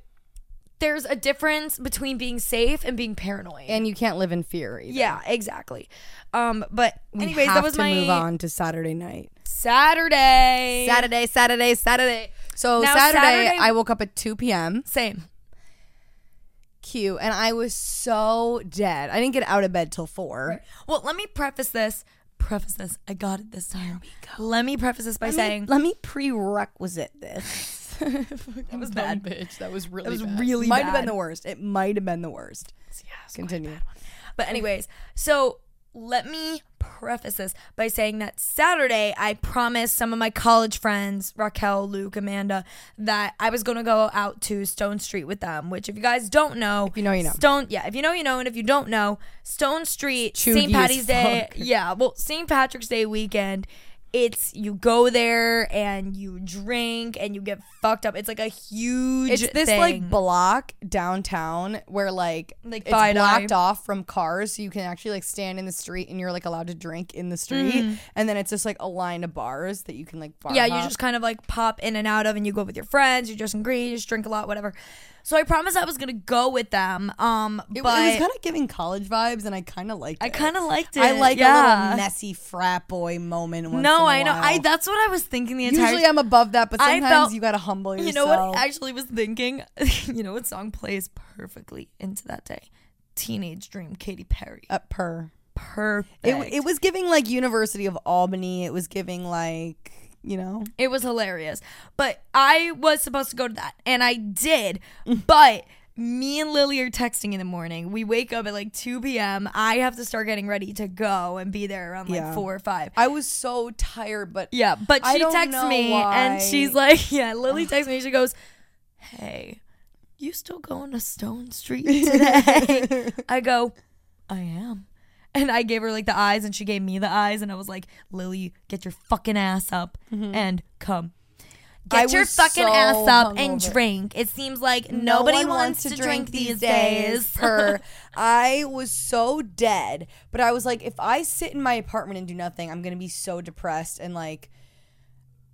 there's a difference between being safe and being paranoid. And you can't live in fear. Either. yeah, exactly. Um, but We anyways, have that was to my move on to Saturday night. Saturday. Saturday, Saturday, Saturday. So Now, Saturday, Saturday- I woke up at 2 p.m. Same. Cute, and I was so dead. I didn't get out of bed till four. Well, let me preface this. Preface this. I got it this time. Let me preface this by Let me- saying let me prerequisite this. That was bad. bitch. That was really. That was bad. really might have been the worst. It might have been the worst. Continue. But anyways, so let me preface this by saying that Saturday I promised some of my college friends, Raquel, Luke, Amanda, that I was gonna go out to Stone Street with them. Which, if you guys don't know, if you know, you know. Stone, yeah, if you know, you know, and if you don't know, Stone Street, St. Patty's Day, yeah, well, St. Patrick's Day weekend. It's you go there and you drink and you get fucked up. It's like a huge. It's this thing. like block downtown where like Like it's blocked off from cars, so you can actually like stand in the street and you're like allowed to drink in the street. Mm-hmm. And then it's just like a line of bars that you can like yeah, you just kind of like pop in and out of, and you go with your friends. You just in green, you just drink a lot, whatever. So I promised I was gonna go with them. Um, It, it but was kind of giving college vibes, and I kind of liked. I kind of liked it. I like a yeah. little messy frat boy moment. Once No, a I know. I that's what I was thinking the entire. Usually I'm above that, but I sometimes felt- you gotta humble yourself. you know what I actually was thinking? you know what song plays perfectly into that day? Teenage Dream, Katy Perry. At per. Perfect. It, it was giving like University of Albany. It was giving like you know. It was hilarious. But I was supposed to go to that, and I did. but me and Lily are texting in the morning. We wake up at like 2 p.m. I have to start getting ready to go and be there around like Yeah. 4 or 5. I was so tired, but Yeah, but I she don't texts know me why. and she's like, yeah, Lily texts me. She goes, hey, you still going to Stone Street today? I go, I am. And I gave her like the eyes and she gave me the eyes and I was like, Lily, get your fucking ass up and come. Mm-hmm. I Get your fucking so ass up and drink. It seems like No nobody one wants, to drink, these days. per I was so dead, but I was like, if I sit in my apartment and do nothing, I'm gonna be so depressed and like.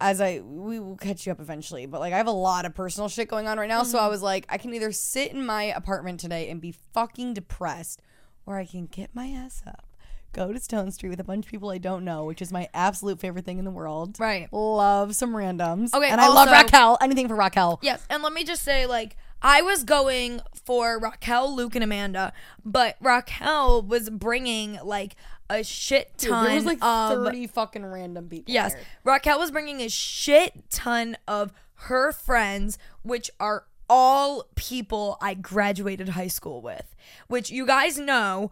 As I, we will catch you up eventually, but like I have a lot of personal shit going on right now, so I Mm-hmm. was like, I can either sit in my apartment today and be fucking depressed, or I can get my ass up, go to Stone Street with a bunch of people I don't know, which is my absolute favorite thing in the world. Right. Love some randoms. Okay, and I love also- Raquel. Anything for Raquel. Yes, and let me just say, like, I was going for Raquel, Luke, and Amanda, but Raquel was bringing like a shit Dude, ton there was like of 30 fucking random people. yes. there. Raquel was bringing a shit ton of her friends, which are all people I graduated high school with, which you guys know.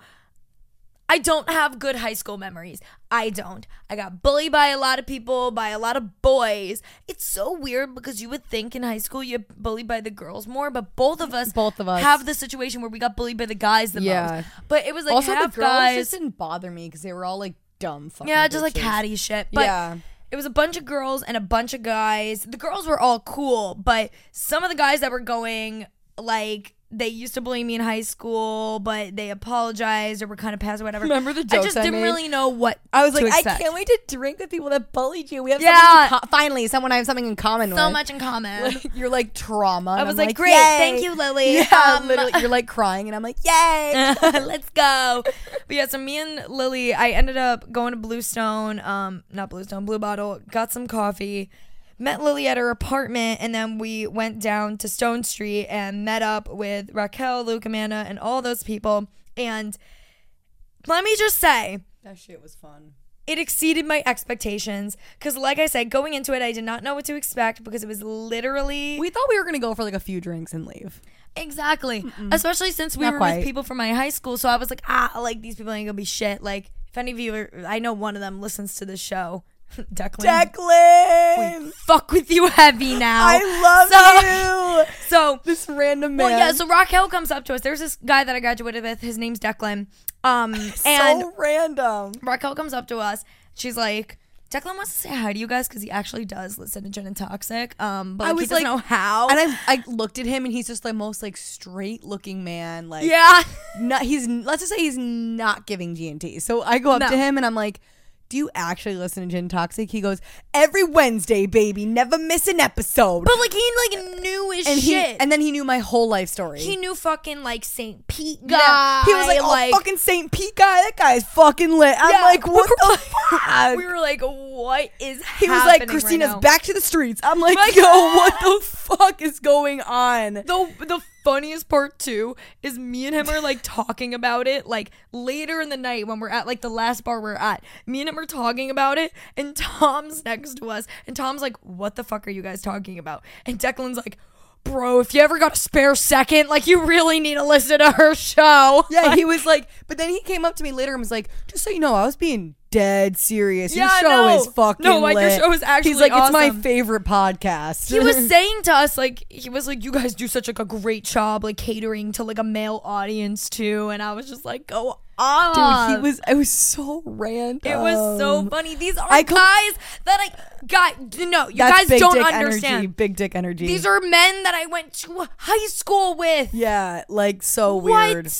I don't have good high school memories. I don't. I got bullied by a lot of people, by a lot of boys. It's so weird because you would think in high school you're bullied by the girls more, but both of us Both of us. have the situation where we got bullied by the guys the Yeah. most. But it was like also, half the girls guys. just didn't bother me because they were all like dumb fucking yeah, just like bitches. catty shit. But Yeah. It was a bunch of girls and a bunch of guys. The girls were all cool, but some of the guys that were going, like, they used to bully me in high school, but they apologized or were kind of past or whatever. Remember the jokes I just I didn't made? really know what I was like, I can't wait to drink with people that bullied you. We have Yeah. something co- finally someone I have something in common so with. much in common. You're like trauma. I was I'm like, great, "Yay." thank you, Lily. Yeah, Um, literally, you're like crying, and I'm like, yay. Let's go. But yeah, so me and Lily, I ended up going to Bluestone, um, not Bluestone, Blue Bottle, got some coffee, met Lily at her apartment, and then we went down to Stone Street and met up with Raquel, Luke, Amanda, and all those people. And let me just say, that shit was fun. it exceeded my expectations. Because, like I said, going into it, I did not know what to expect because it was literally. We thought we were gonna go for like a few drinks and leave. Exactly. Especially since we Not were quite. with people from my high school. So I was like, ah, like these people ain't gonna be shit. Like, if any of you are, I know one of them listens to the show. Declan. Declan, Fuck with you heavy now. I love you. so, This random man. well, yeah, so Raquel comes up to us. There's this guy that I graduated with. His name's Declan. Um, and so random. Raquel comes up to us. She's like, Declan wants to say hi to you guys because he actually does listen to Gin and Toxic. Um, but I like, he was doesn't like- know how. And I I looked at him and he's just the most like straight looking man. Like yeah. not he's let's just say he's not giving G and T. So I go up No. to him and I'm like, "Do you actually listen to Gin Toxic?" He goes, "Every Wednesday, baby, never miss an episode." But like he like knew his and he shit. and then he knew my whole life story. he knew fucking like St. Pete guy. yeah, he was like, "Oh, fucking Saint Pete guy, that guy's fucking lit." I'm Yeah, like, "What the fuck?" we were like, what is he was like, right "Christina's now?" back to the streets." I'm like, Like- "Yo, what the fuck is going on?" the the funniest part too is me and him are like talking about it like later in the night when we're at like the last bar we're at. Me and him are talking about it, and Tom's next to us, and Tom's like, "What the fuck are you guys talking about?" And Declan's like. Bro, if you ever got a spare second, like you really need to listen to her show. Yeah, he was like, but then he came up to me later and was like, just so you know, I was being dead serious. Your Yeah, show no. is fucking No, like, your show is actually He's like, it's my favorite podcast. he was saying to us like he was like you guys do such like a great job like catering to like a male audience too and i was just like go on Dude, he was. It was so random. it was so funny these are I com- guys that i got no you That's guys big don't dick understand Energy, big dick energy. these are men that i went to high school with yeah, like so What? weird.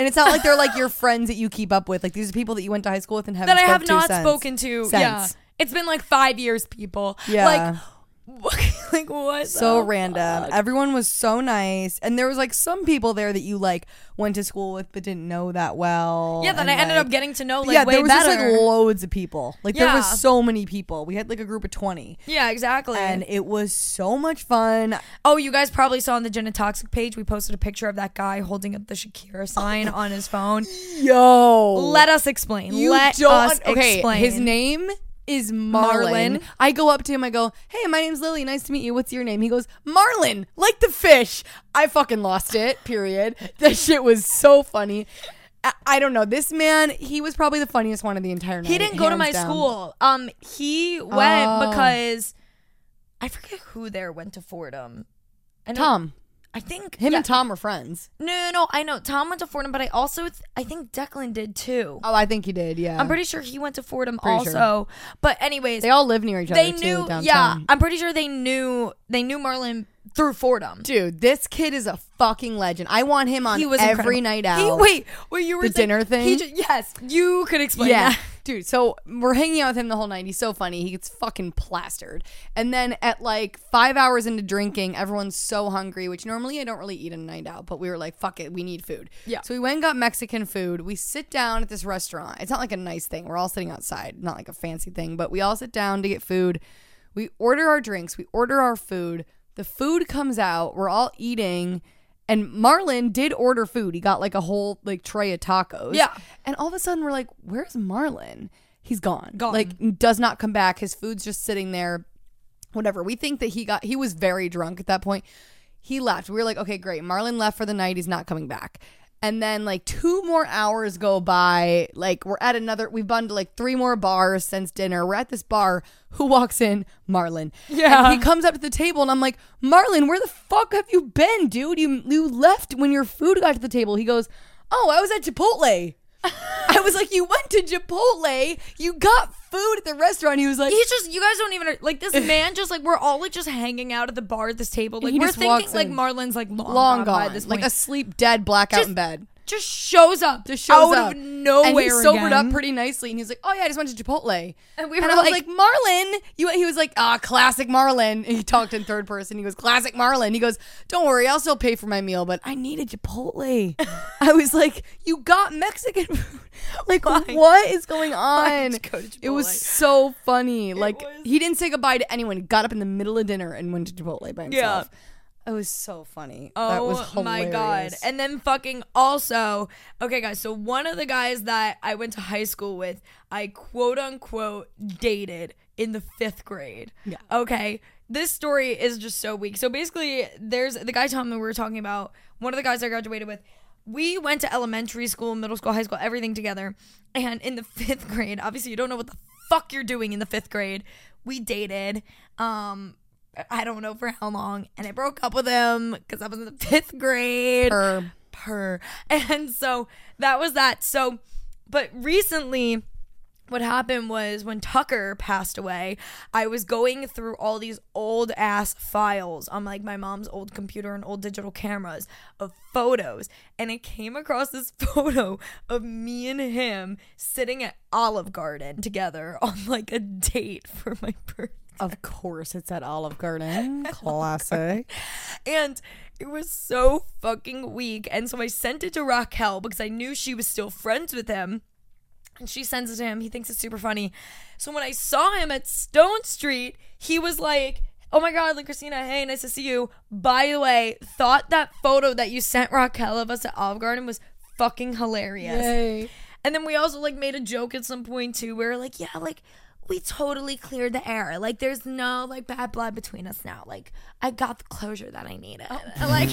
And it's not like they're like your friends that you keep up with. Like these are people that you went to high school with and haven't that i have not spoken to Since. yeah it's been like five years people Yeah. like like what so random. fuck? Everyone was so nice, and there was like some people there that you like went to school with but didn't know that well. yeah then i ended up getting to know like yeah, way there was better just like loads of people. Like there was so many people. We had like a group of twenty, yeah exactly and it was so much fun. Oh, you guys probably saw on the Gin and Toxic page, we posted a picture of that guy holding up the Shakira sign on his phone. Yo, Let us explain. you Let us okay, explain. his name is Marlin. Marlin. I go up to him. I go, "Hey, my name's Lily. Nice to meet you. What's your name?" He goes, "Marlin, like the fish." I fucking lost it. Period. That shit was so funny. I, I don't know. This man, he was probably the funniest one of the entire night. He didn't go to my down. school. Um, he went Oh. because I forget who there went to Fordham. I know, Tom, I think him yeah. and Tom were friends. No, no, no. I know Tom went to Fordham, but I also th- I think Declan did too. Oh, I think he did. Yeah, I'm pretty sure he went to Fordham Pretty also. sure. But anyways, They all live near each other. they too, knew. downtown. Yeah, I'm pretty sure they knew. They knew Marlon through Fordham. Dude, this kid is a fucking legend. I want him on he was every incredible. night out. He, wait, wait, you were The saying- dinner thing? He ju- yes, you could explain yeah. that. Dude, so we're hanging out with him the whole night. He's so funny. He gets fucking plastered. And then at like five hours into drinking, everyone's so hungry, which normally I don't really eat in a night out, but we were like, fuck it, we need food. Yeah. So we went and got Mexican food. We sit down at this restaurant. It's not like a nice thing. We're all sitting outside, not like a fancy thing, but we all sit down to get food. We order our drinks, we order our food. The food comes out. We're all eating. And Marlon did order food. He got like a whole like tray of tacos. Yeah. And all of a sudden we're like, where's Marlon? He's gone. Gone. Like does not come back. His food's just sitting there. Whatever. We think that he got he was very drunk at that point. He left. We were like, okay, great. Marlon left for the night. He's not coming back. And then like two more hours go by. Like we're at another we've been to like three more bars since dinner. We're at this bar. Who walks in? Marlon. Yeah. And he comes up to the table and I'm like, Marlon, where the fuck have you been, dude? You you left when your food got to the table. He goes, Oh, I was at Chipotle. I was like, You went to Chipotle. You got food at the restaurant. He was like, He's just you guys don't even like this man. Just like we're all like just hanging out at the bar at this table. Like we're thinking like. Marlon's like long, long gone, by this like asleep, dead, blackout Just in bed. Just shows up, Just shows up out up of nowhere. and he sobered again. up pretty nicely. And he's like, "Oh yeah, I just went to Chipotle." And we and were I was like- like, "Marlon," you. He was like, "Ah, classic Marlin." And he talked in third person. He goes, "Classic Marlin." He goes, "Don't worry, I'll still pay for my meal, but I needed Chipotle." I was like, "You got Mexican food? Like, what is going on?" go It was so funny. Like, was- he didn't say goodbye to anyone. He got up in the middle of dinner and went to Chipotle by Yeah. It was so funny. Oh that was my god. And then fucking also, okay guys, so one of the guys that I went to high school with, I quote unquote dated in the 5th grade. Yeah. Okay. This story is just so weak. So basically, there's the guy Tom that we were talking about, one of the guys I graduated with. We went to elementary school, middle school, high school, everything together. And in the 5th grade, obviously you don't know what the fuck you're doing in the 5th grade. We dated. Um I don't know for how long, and I broke up with him because I was in the fifth grade. Or- Per. And so that was that. So, but recently, what happened was when Tucker passed away, I was going through all these old ass files on like my mom's old computer and old digital cameras of photos, and it came across this photo of me and him sitting at Olive Garden together on like a date for my birthday. Of course, it's at Olive Garden. Classic. And it was so fucking weak. And so I sent it to Raquel because I knew she was still friends with him. And she sends it to him. He thinks it's super funny. So when I saw him at Stone Street, he was like, Oh my God, like Christina, hey, nice to see you. By the way, thought that photo that you sent Raquel of us at Olive Garden was fucking hilarious. Yay. And then we also like made a joke at some point too. where like, yeah, like we totally cleared the air. Like there's no like bad blood between us now. Like I got the closure that I needed. Oh. Like,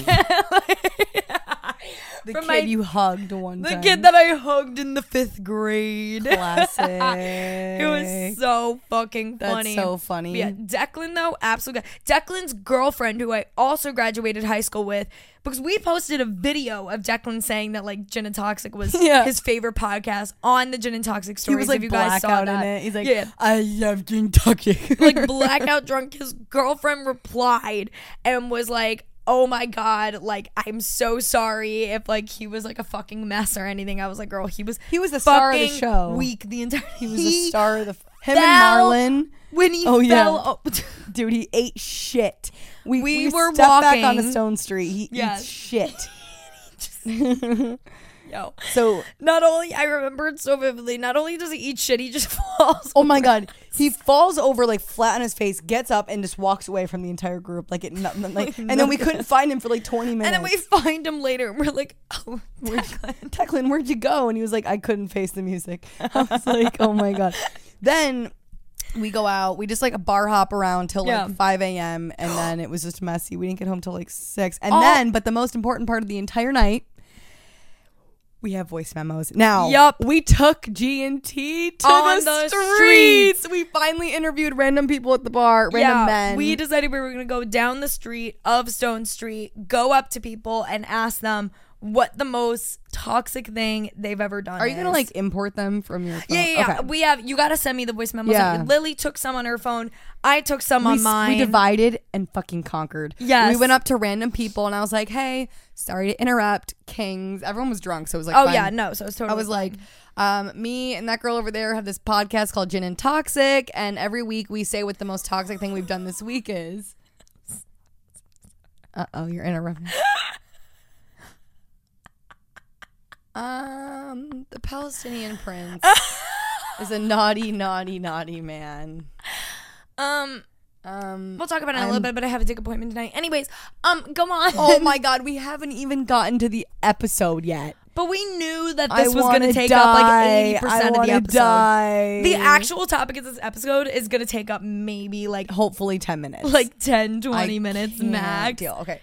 The From kid my- you hugged one the time. kid that I hugged in the fifth grade. Classic. It was so fucking That's funny. so funny. Yeah, Declan though, absolutely. Declan's girlfriend, who I also graduated high school with, because we posted a video of Declan saying that like Gin and Toxic was Yeah. his favorite podcast on the Gin and Toxic He was like if you guys saw blackout in that. it. He's like, yeah. I love Kentucky. like blackout drunk. His girlfriend replied and was like, "Oh my god, like I'm so sorry if like he was like a fucking mess or anything." I was like, "Girl, he was He was the star of the show. Weak the entire. He was the star of the. Him and Marlon. when he Oh, yeah. fell. up- Dude, he ate shit. We, We we, were stepped back on walking. a stone street. He Yes. eats shit. Yo. so, Not only I remember it so vividly. Not only does he eat shit, he just falls. oh my god, he falls over like flat on his face, gets up, and just walks away from the entire group like it. Nothing, like, and then we couldn't find him for like twenty minutes. And then we find him later, and we're like, "Oh, Declan." Declan, where'd you go? And he was like, I couldn't face the music. I was like, oh my god. Then we go out. We just like a bar hop around till Yeah. like 5 a.m. And then it was just messy. We didn't get home till like 6. And Oh. then, but the most important part of the entire night, we have voice memos. Now, Yup. we took G and T to On the, the streets. We finally interviewed random people at the bar, random men. We decided we were going to go down the street of Stone Street, go up to people, and ask them what the most toxic thing they've ever done. Are you gonna is. like import them from your phone? Yeah, yeah, yeah. Okay. We have. You got to send me the voice memos. Yeah. Lily took some on her phone. I took some we, on mine. we divided and fucking conquered. Yes. We went up to random people and I was like, hey, sorry to interrupt, kings. Everyone was drunk, so it was like, oh yeah, no. So it was totally. I was like, um, me and that girl over there have this podcast called Gin and Toxic, and every week we say what the most toxic thing we've done this week is. Uh oh, you're interrupting. um, the Palestinian prince is a naughty, naughty, naughty man. um, Um, we'll talk about it in a little bit, but I have a dick appointment tonight. Anyways, um, go on. Oh my god, we haven't even gotten to the episode yet. But we knew that I this was going to take up like eighty percent of the episode. Die. The actual topic of this episode is going to take up maybe like hopefully 10 minutes. like 10, 20 I minutes max. Deal. Okay.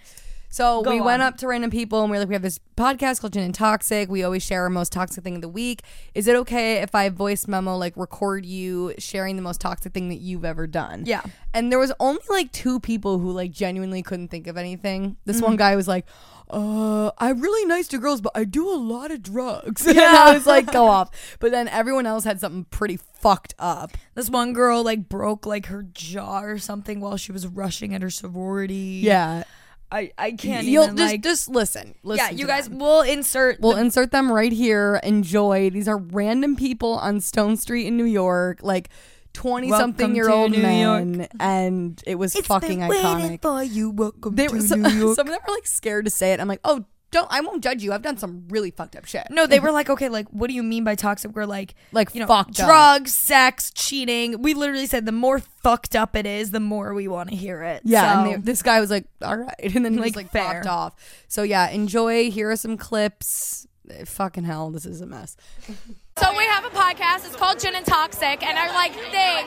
So Go we went on. up to random people and we are like, we have this podcast called Gin and Toxic. We always share our most toxic thing of the week. Is it okay if I voice memo, like record you sharing the most toxic thing that you've ever done? Yeah. And there was only like two people who like genuinely couldn't think of anything. This Mm-hmm. one guy was like, uh, I'm really nice to girls, but I do a lot of drugs. and I was like, go off. But then everyone else had something pretty fucked up. This one girl like broke like her jaw or something while she was rushing at her sorority. Yeah. I, I can't You'll even just like just listen. Yeah, you guys them. will insert We'll the- insert them right here. Enjoy. These are random people on Stone Street in New York, like twenty something year old New men, and it was fucking iconic. for you. Welcome They to were New York. some of them were like scared to say it. I'm like, oh, don't. I won't judge you. I've done some really fucked up shit. No, they were like, okay, like, what do you mean by toxic? We're like, Like, you know, fucked up. drugs, sex, cheating. We literally said the more fucked up it is, the more we want to hear it. Yeah, So- and they, this guy was like, "All right," and then he Like, was like fair. popped off. So yeah, enjoy. Here are some clips. Eh, Fucking hell, this is a mess. So we have a podcast. It's called Gin and Toxic, and our like thing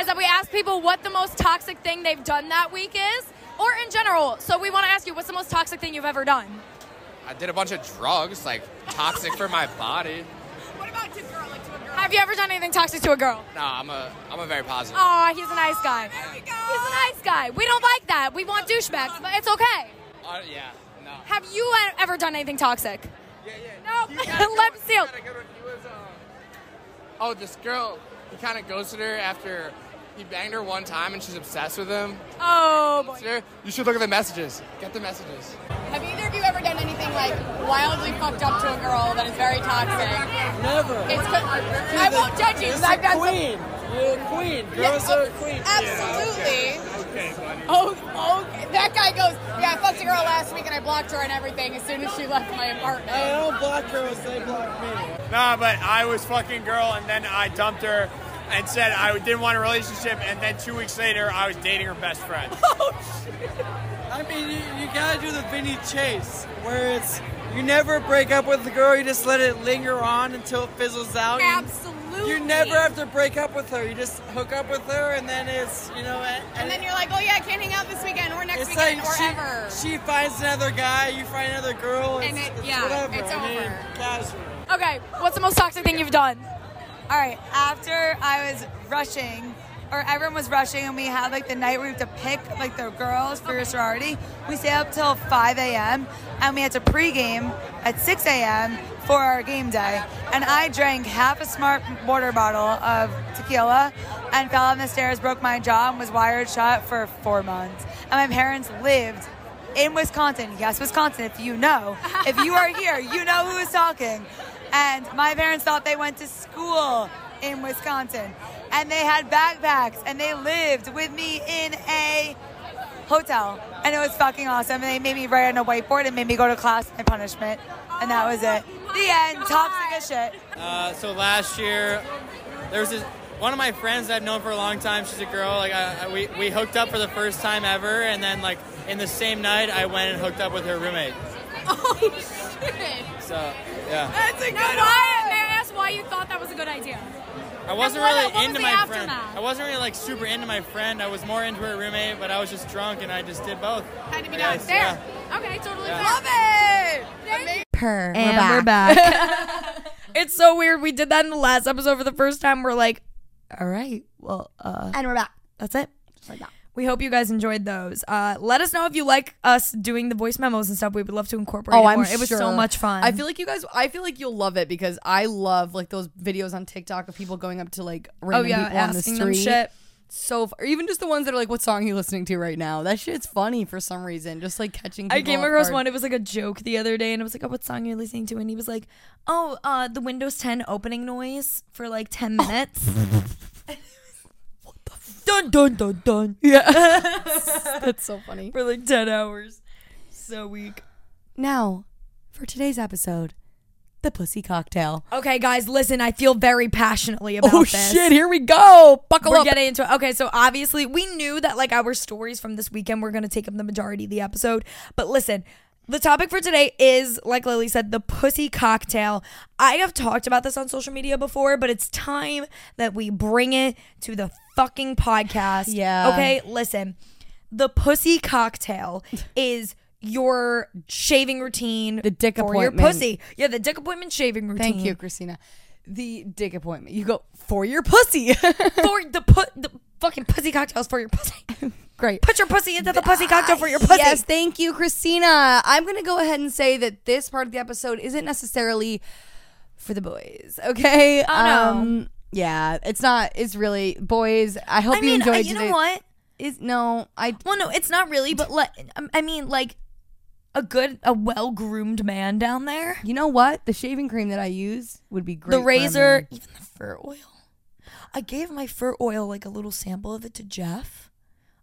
is that we ask people what the most toxic thing they've done that week is, or in general. So we want to ask you, what's the most toxic thing you've ever done? I did a bunch of drugs, like toxic for my body. What about to girl, like to a girl? Have you ever done anything toxic to a girl? No, I'm a I'm a very positive. Aw, he's a nice guy. There we go. He's a nice guy. We don't like that. We want douchebags, but it's okay. Uh, yeah, no. Have you e- ever done anything toxic? Yeah, yeah. No. You got a Lip one, you seal. got a good one. He was, uh, oh, this girl, he kind of ghosted her after he banged her one time and she's obsessed with him. Oh, boy. Sir, you should look at the messages. Get the messages. Have you ever done anything like wildly fucked up to a girl that is very toxic? Never. It's co- I won't judge you. 'cause I've done some- queen. You're a queen. Yeah, Girls oh, are queen. Absolutely. Okay. Oh, oh, that guy goes, yeah, I fucked a girl last week and I blocked her and everything as soon as she left my apartment. I don't block girls, they block me. Nah, but I was fucking girl, and then I dumped her and said I didn't want a relationship, and then two weeks later, I was dating her best friend. Oh, I mean, you, you gotta do the Vinny Chase, where it's you never break up with the girl, you just let it linger on until it fizzles out. You- Absolutely. You never have to break up with her. You just hook up with her, and then it's you know. And, And then you're like, oh yeah, I can't hang out this weekend or next it's weekend like or she, ever. she finds another guy, you find another girl, it's, And it- it's yeah, whatever. it's I mean, over. casual. Okay, what's the most toxic thing you've done? All right, after I was rushing, or everyone was rushing, and we had like the night where we have to pick like the girls for your sorority. We stayed up till 5 a.m. and we had to pregame at 6 a.m. for our game day. And I drank half a smart water bottle of tequila and fell on the stairs, broke my jaw, and was wired shut for four months. And my parents lived in Wisconsin. Yes, Wisconsin, if you know. If you are here, you know who is talking. And my parents thought they went to school in Wisconsin. And they had backpacks and they lived with me in a hotel. And it was fucking awesome. And they made me write on a whiteboard and made me go to class and punishment. And that was it. The end. Toxic as shit. Uh, so last year, there was this one of my friends that I've known for a long time. She's a girl. Like I, I- we we hooked up for the first time ever, and then like in the same night, I went and hooked up with her roommate. oh shit. So yeah, That's a good Now, why, may I ask why you thought that was a good idea? I wasn't what- really what into the my aftermath? friend. I wasn't really like super into my friend. I was more into her roommate, but I was just drunk, and I just did both. Had to be Yeah, done. so, Fair. yeah. Okay, totally Yeah. fair. Love it. Per. And we're back. it's so weird. We did that in the last episode for the first time. We're like, all right, well, uh, And we're back. that's it. Just like that. We hope you guys enjoyed those. Uh, let us know if you like us doing the voice memos and stuff. We would love to incorporate. Oh, it I'm more. sure. It was so much fun. I feel like you guys. I feel like you'll love it because I love like those videos on TikTok of people going up to like oh random yeah, people on the asking street. them shit. So, f- or even just the ones that are like, "What song are you listening to right now?" That shit's funny for some reason. Just like catching. I came across guard. one. It was like a joke the other day, and it was like, "Oh, what song are you listening to?" And he was like, "Oh, uh, the Windows 10 opening noise for like 10 minutes." dun dun dun dun Yeah, that's so funny. for like 10 hours. So weak. Now, for today's episode, the pussy cocktail. Okay, guys, listen. I feel very passionately about Oh this. shit! Here we go. Buckle We're up. getting into it. Okay, so obviously we knew that like our stories from this weekend were gonna take up the majority of the episode. But listen, the topic for today is, like Lily said, the pussy cocktail. I have talked about this on social media before, but it's time that we bring it to the fucking podcast. Yeah. Okay, listen. The pussy cocktail is your shaving routine The dick for your appointment. pussy. Yeah, the dick appointment shaving routine. Thank you, Christina. The dick appointment. You go for your pussy. For the put the fucking pussy cocktails for your pussy. Great. Put your pussy into the pussy cocktail for your pussy. Yes, thank you, Christina. I'm going to go ahead and say that this part of the episode isn't necessarily for the boys, okay? Oh, no. Um, yeah, it's not. It's really boys. I hope I you mean, enjoyed uh, you today. know what? Is no, I Well, no, it's not really, but like, I mean, like a good, a well groomed man down there. You know what? The shaving cream that I use would be great. the razor, even the fur oil. I gave my fur oil like a little sample of it to Jeff.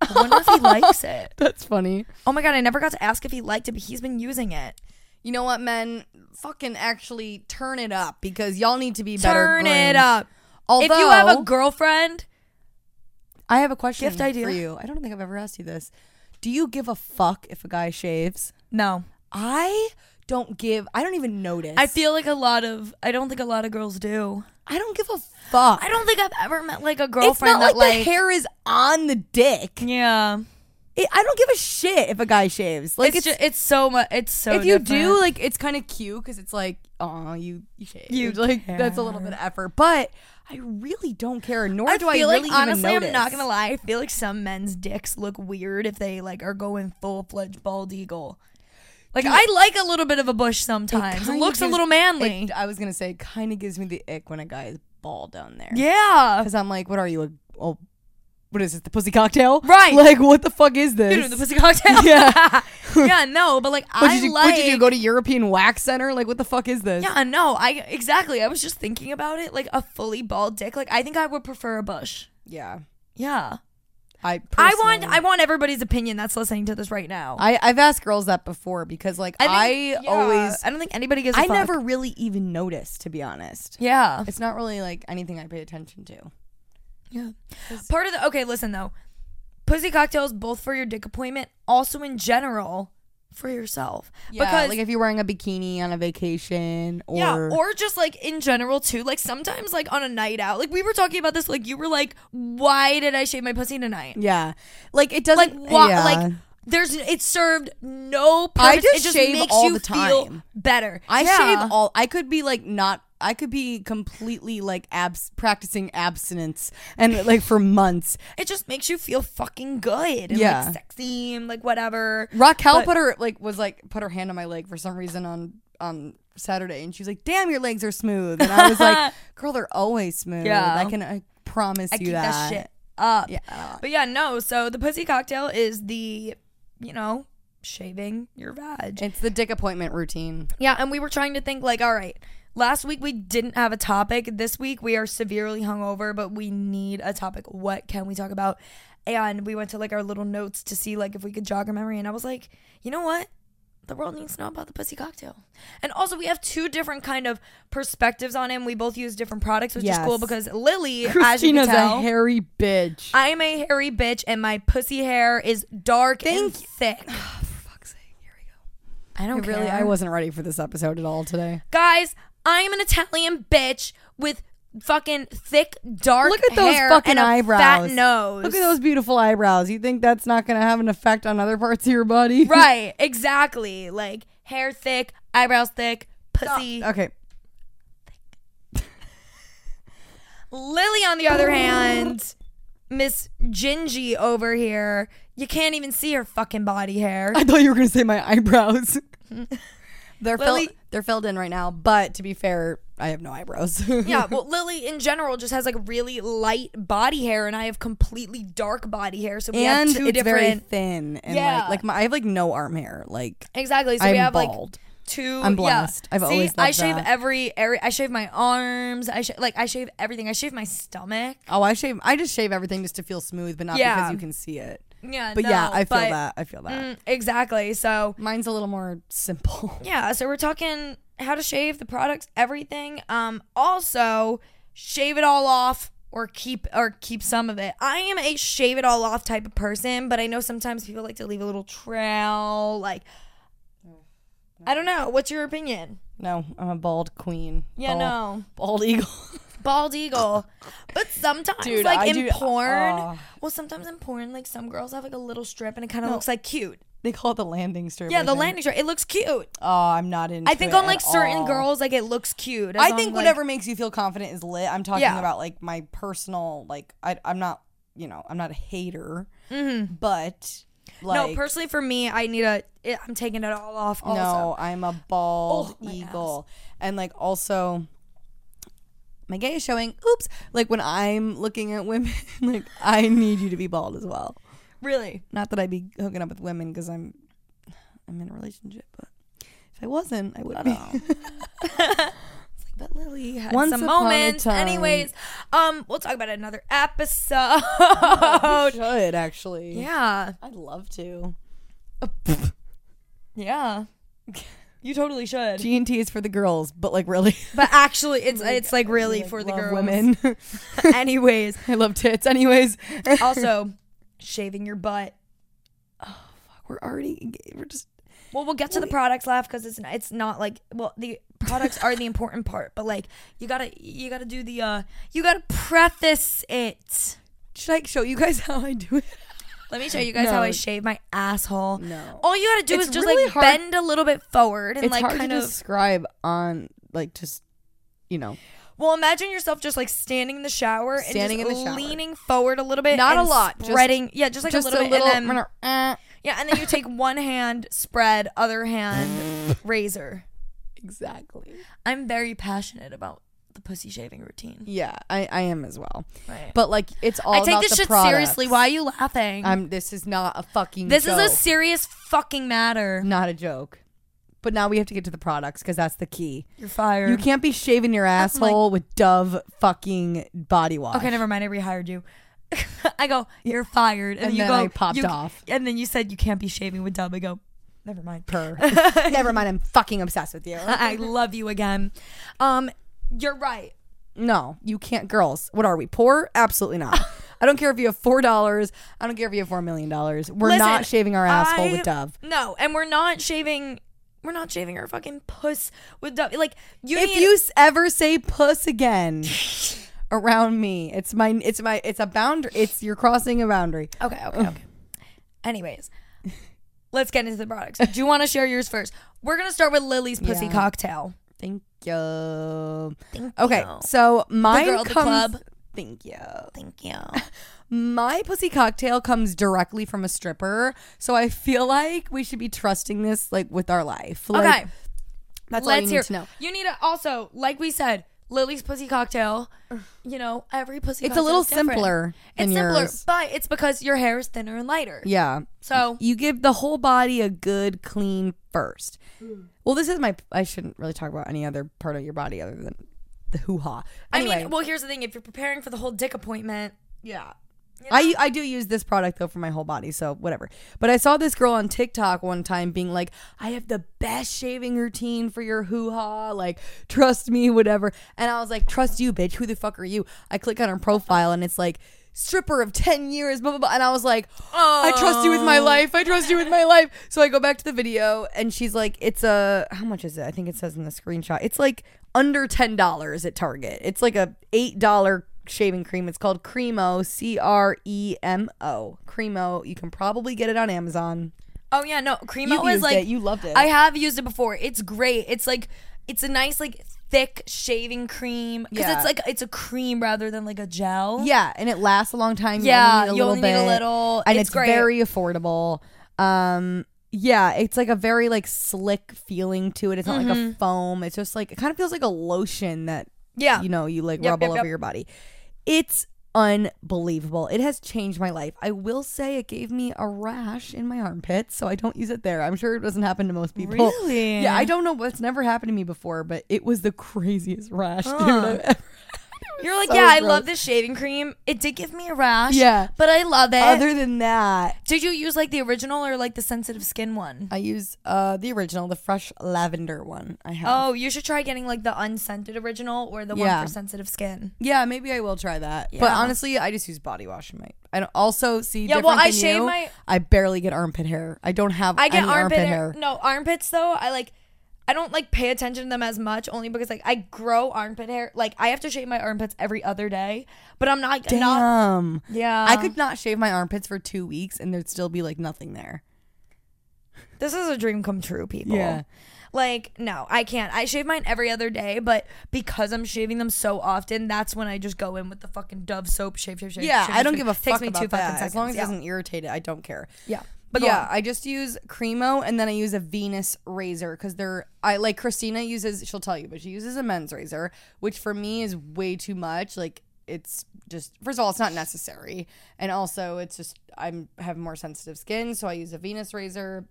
I wonder if he likes it. That's funny. Oh my god, I never got to ask if he liked it, but he's been using it. You know what, men? Fucking actually turn it up because y'all need to be better. Turn it up. Although if you have a girlfriend, I have a question Gift idea. for you. I don't think I've ever asked you this. Do you give a fuck if a guy shaves? no. I don't give. I don't even notice. I feel like a lot of, I don't think a lot of girls do. I don't give a fuck. I don't think I've ever met like a It's girlfriend not that like, the hair is on the dick. yeah. It, I don't give a shit if a guy shaves. Like it's it's, ju- it's so much. It's so. if you different. do, like it's kind of cute because it's like, oh, you you shave. You like that's a little bit of effort, but I really don't care. Nor I do I really like honestly. I'm not gonna lie. I feel like some men's dicks look weird if they like are going full fledged bald eagle. Like I like a little bit of a bush sometimes. It, looks a little manly. It, I was gonna say, kind of gives me the ick when a guy is bald down there. Yeah. Because I'm like, what are you? A, oh, what is this? The pussy cocktail? Right. Like, what the fuck is this? Know, the pussy cocktail. Yeah. yeah, no, but like What I did, you, like what did you do? go to European Wax Center? Like, what the fuck is this? Yeah, no, I exactly. I was just thinking about it, like a fully bald dick. Like I think I would prefer a bush. Yeah. Yeah, I I want I want everybody's opinion that's listening to this right now. I, I've asked girls that before because, like, I, think- yeah, always, I don't think anybody gives. I I never really even noticed, to be honest. Yeah, It's not really like anything I pay attention to. yeah. Part of the okay. Listen though, pussy cocktails both for your dick appointment, also in general for yourself. Yeah, because like if you're wearing a bikini on a vacation, or Yeah, or just like in general too. Like sometimes like on a night out. Like we were talking about this. Like you were like, "Why did I shave my pussy tonight?" yeah, like it doesn't. why? yeah. Like there's it served no purpose. I just it just shave makes all you the feel better. I Yeah. shave all. I could be like not. I could be completely like abs practicing abstinence and like for months. It just makes you feel fucking good. And, Yeah. like sexy and like whatever. Raquel But- put her like was like put her hand on my leg for some reason on on Saturday, and she was like, "Damn, your legs are smooth." And I was like, "Girl, they're always smooth. Yeah. I can I promise I you keep that." that shit up. Yeah. But yeah, no. So the pussy cocktail is the, you know, shaving your vag. It's the dick appointment routine. Yeah, and we were trying to think like, all right, last week we didn't have a topic. This week we are severely hungover, but we need a topic. What can we talk about? And we went to like our little notes to see like if we could jog our memory. And I was like, you know what? The world needs to know about the pussy cocktail. And also we have two different kind of perspectives on him. We both use different products, which is cool because Lily, as Christina's you can tell, a hairy bitch. I am a hairy bitch and my pussy hair is dark and thick. for fuck's sake, here we go. I don't really. I wasn't ready for this episode at all today. Guys, I am an Italian bitch with fucking thick, dark Look at those hair fucking eyebrows. fat nose. Look at those beautiful eyebrows. You think that's not going to have an effect on other parts of your body? Right, exactly. Like hair thick, eyebrows thick, pussy. okay. Lily, on the other hand, Miss Gingy over here, you can't even see her fucking body hair. I thought you were going to say my eyebrows. they're Lily- filled, they're filled in right now, but to be fair, I have no eyebrows. yeah, well, Lily in general just has like really light body hair, and I have completely dark body hair. So we and have two it's very different. thin and Yeah. like like my, I have like no arm hair. Like Exactly. So I'm we have like two. I'm yeah. blessed. I've See, always I shave that. every area. I shave my arms. I sh- like I shave everything. I shave my stomach. oh, I shave. I just shave everything just to feel smooth, but not Yeah. because you can see it. Yeah, But yeah, I feel but- that. I feel that. Mm, exactly. So Mine's a little more simple. yeah, so we're talking how to shave the products, everything. Um, also shave it all off or keep or keep some of it. I am a shave it all off type of person, but I know sometimes people like to leave a little trail. Like, I don't know. What's your opinion? No, I'm a bald queen. Yeah, Bald- no. bald eagle. bald eagle. But sometimes, Dude, like I in do- porn, oh. well, sometimes in porn, like some girls have like a little strip and it kind of looks like cute. they call it the landing strip. Yeah, I the think. landing strip. It looks cute. Oh, I'm not into. It. I think it on like at certain all. girls, like it looks cute. as I long, think like- whatever makes you feel confident is lit. I'm talking Yeah. about like my personal, like I, I'm not, you know, I'm not a hater, but like Mm-hmm. no, personally for me, I need a. It, I'm taking it all off. Also. no, I'm a bald Oh, my eagle, and like also. My gay is showing. Oops! Like when I'm looking at women, like I need you to be bald as well. really. Not that I'd be hooking up with women because I'm, I'm in a relationship, but if I wasn't, I would be. But Lily had Once some moments. Anyways, um, we'll talk about it another episode. I should actually. yeah, I'd love to. yeah. You totally should. G and T is for the girls, but like really, But actually, it's it's like really like, for the girls. women. Anyways, I love tits. Anyways, also shaving your butt. Oh fuck, we're already we're just Well, we'll get to the products left because it's it's not like well the products are the important part, but like you gotta you gotta do the uh you gotta preface it. should I show you guys how I do it? Let me show you guys how I shave my asshole. No. All you gotta do It's is just really like hard- bend a little bit forward and It's like hard kind to of. describe on like just you know Well, imagine yourself just like standing in the shower Standing and in the shower. leaning forward a little bit, Not a lot, just- yeah, just like just a little bit, and then uh, yeah, and then you take one hand spread, other hand razor. exactly. I'm very passionate about the pussy shaving routine. Yeah, I, I am as well. Right. But like, it's all I take this shit products. seriously. Why are you laughing? I'm. This is not a fucking. this is a serious fucking matter. not a joke. But now we have to get to the products because that's the key. You're fired. You can't be shaving your asshole with Dove fucking body wash. Okay, never mind. I rehired you. I go, you're fired, and, And you then go, I popped you- off. and then you said you can't be shaving with Dove. I go, never mind. Per. Never mind. I'm fucking obsessed with you. I love you again. Um, you're right. No, you can't. Girls, what are we? Poor? Absolutely not. I don't care if you have four dollars. I don't care if you have four million dollars. We're Listen, not shaving our asshole I- with Dove. No, and we're not shaving. We're not shaving our fucking puss with Dove. Like you If need. you s- ever say puss again around me, it's my. It's my. It's a boundary. It's you're crossing a boundary. okay, okay, okay. Anyways, let's get into the products. Do you want to share yours first? We're gonna start with Lily's pussy Yeah. cocktail. Thank you. Thank Okay, you. so mine girl at the club. Thank you. Thank you. My pussy cocktail comes directly from a stripper, so I feel like we should be trusting this like with our life. Like, Okay. that's all Let's you hear. need to know. You need to also, like we said, Lily's pussy cocktail. You know, every pussy. It's a little simpler It's simpler, yours. but it's because your hair is thinner and lighter. Yeah. So You give the whole body a good clean first. Mm. Well, this is my. I shouldn't really talk about any other part of your body other than the hoo ha. Anyway, I mean, well, here's the thing: if you're preparing for the whole dick appointment, Yeah. I, I do use this product though for my whole body, so whatever. But I saw this girl on TikTok one time being like, I have the best shaving routine for your hoo ha. Like, trust me, whatever. And I was like, trust you, bitch. Who the fuck are you? I click on her profile and it's like, stripper of 10 years, blah, blah, blah. And I was like, I trust you with my life. I trust you with my life. So I go back to the video and she's like, it's a, how much is it? I think it says in the screenshot. It's like under $10 at Target. It's like a $8 shaving cream. It's called Cremo, C R E M O. Cremo. You can probably get it on Amazon. oh yeah, no, Cremo You've is like it. You loved it. I have used it before. It's great. It's like it's a nice like thick shaving cream because Yeah. it's like it's a cream rather than like a gel. Yeah, and it lasts a long time. You Yeah, only need a you little only bit, need a little. and It's it's, great. very affordable. Um, yeah, it's like a very like slick feeling to it. It's not like a foam. It's just like it kind of feels like a lotion that Mm-hmm. Yeah. you know you like Yep, rub yep, all yep. over your body. It's unbelievable. It has changed my life. I will say it gave me a rash in my armpits, so I don't use it there. I'm sure it doesn't happen to most people. Really? Yeah, I don't know what's never happened to me before, but it was the craziest rash, dude. I've ever You're like, so yeah, I love this shaving cream. It did give me a rash. Yeah. but I love it. Other than that, did you use like the original or like the sensitive skin one? I use uh the original, the fresh lavender one. I have. Oh, you should try getting like the unscented original or the Yeah. one for sensitive skin. Yeah, maybe I will try that. But honestly, I just use body wash in my. I don't also see. Yeah, well, I shave you, my- I barely get armpit hair. I don't have. I get any armpit, hair. hair. No, armpits though. I like. I don't like pay attention to them as much only because like I grow armpit hair. Like I have to shave my armpits every other day, but I'm not. Damn. Not, yeah. I could not shave my armpits for two weeks and there'd still be like nothing there. This is a dream come true, people. Yeah. Like, no, I can't. I shave mine every other day, but because I'm shaving them so often, that's when I just go in with the fucking Dove soap, shave, shave, shave. Yeah, shave, I don't shave. give a fuck Takes me about two fucking that. seconds. As long as yeah. it doesn't irritate it, I don't care. Yeah. But yeah. I just use Cremo and then I use a Venus razor because they're I like Christina uses she'll tell you, but she uses a men's razor, which for me is way too much. Like it's just first of all, it's not necessary, and also it's just I'm have more sensitive skin, so I use a Venus razor.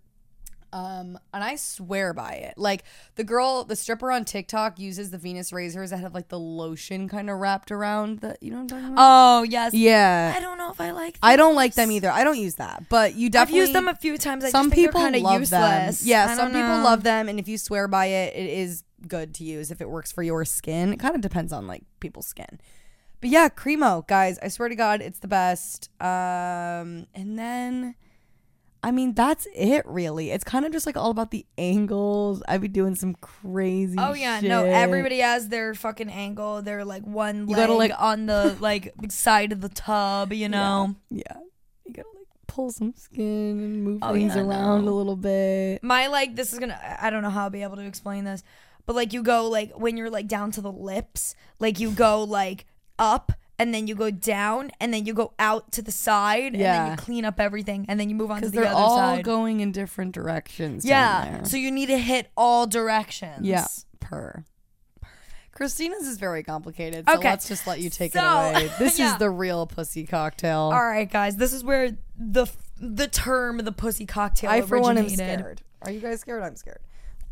Um, and I swear by it. Like the girl, the stripper on TikTok uses the Venus razors that have like the lotion kind of wrapped around the, you know what I'm talking about? Oh yes. yeah. I don't know if I like. Them. I don't like them either. I don't use that, but you I've definitely used them a few times. I some just think people kind of love useless. them. Yeah, some people love them, and if you swear by it, it is good to use if it works for your skin. It kind of depends on like people's skin. But yeah, Cremo, guys, I swear to God, it's the best. Um, and then, I mean, that's it really. It's kind of just like all about the angles. I'd be doing some crazy. Oh yeah, no. Everybody has their fucking angle. They're like one You leg gotta, like- on the like side of the tub. You know. Yeah, you gotta like pull some skin and move Oh, things yeah, around no. a little bit. my like this is gonna i don't know how i'll be able to explain this but like you go like when you're like down to the lips like you go like up and then you go down and then you go out to the side and then Yeah. you clean up everything and then you move on to Because the they're other all side going in different directions. down yeah there. so you need to hit all directions Yeah, per. Christina's is very complicated. So Okay. let's just let you take So- it away. This Yeah. is the real pussy cocktail. All right, guys, this is where the the term the pussy cocktail I for one am originated. scared. Are you guys scared? I'm scared.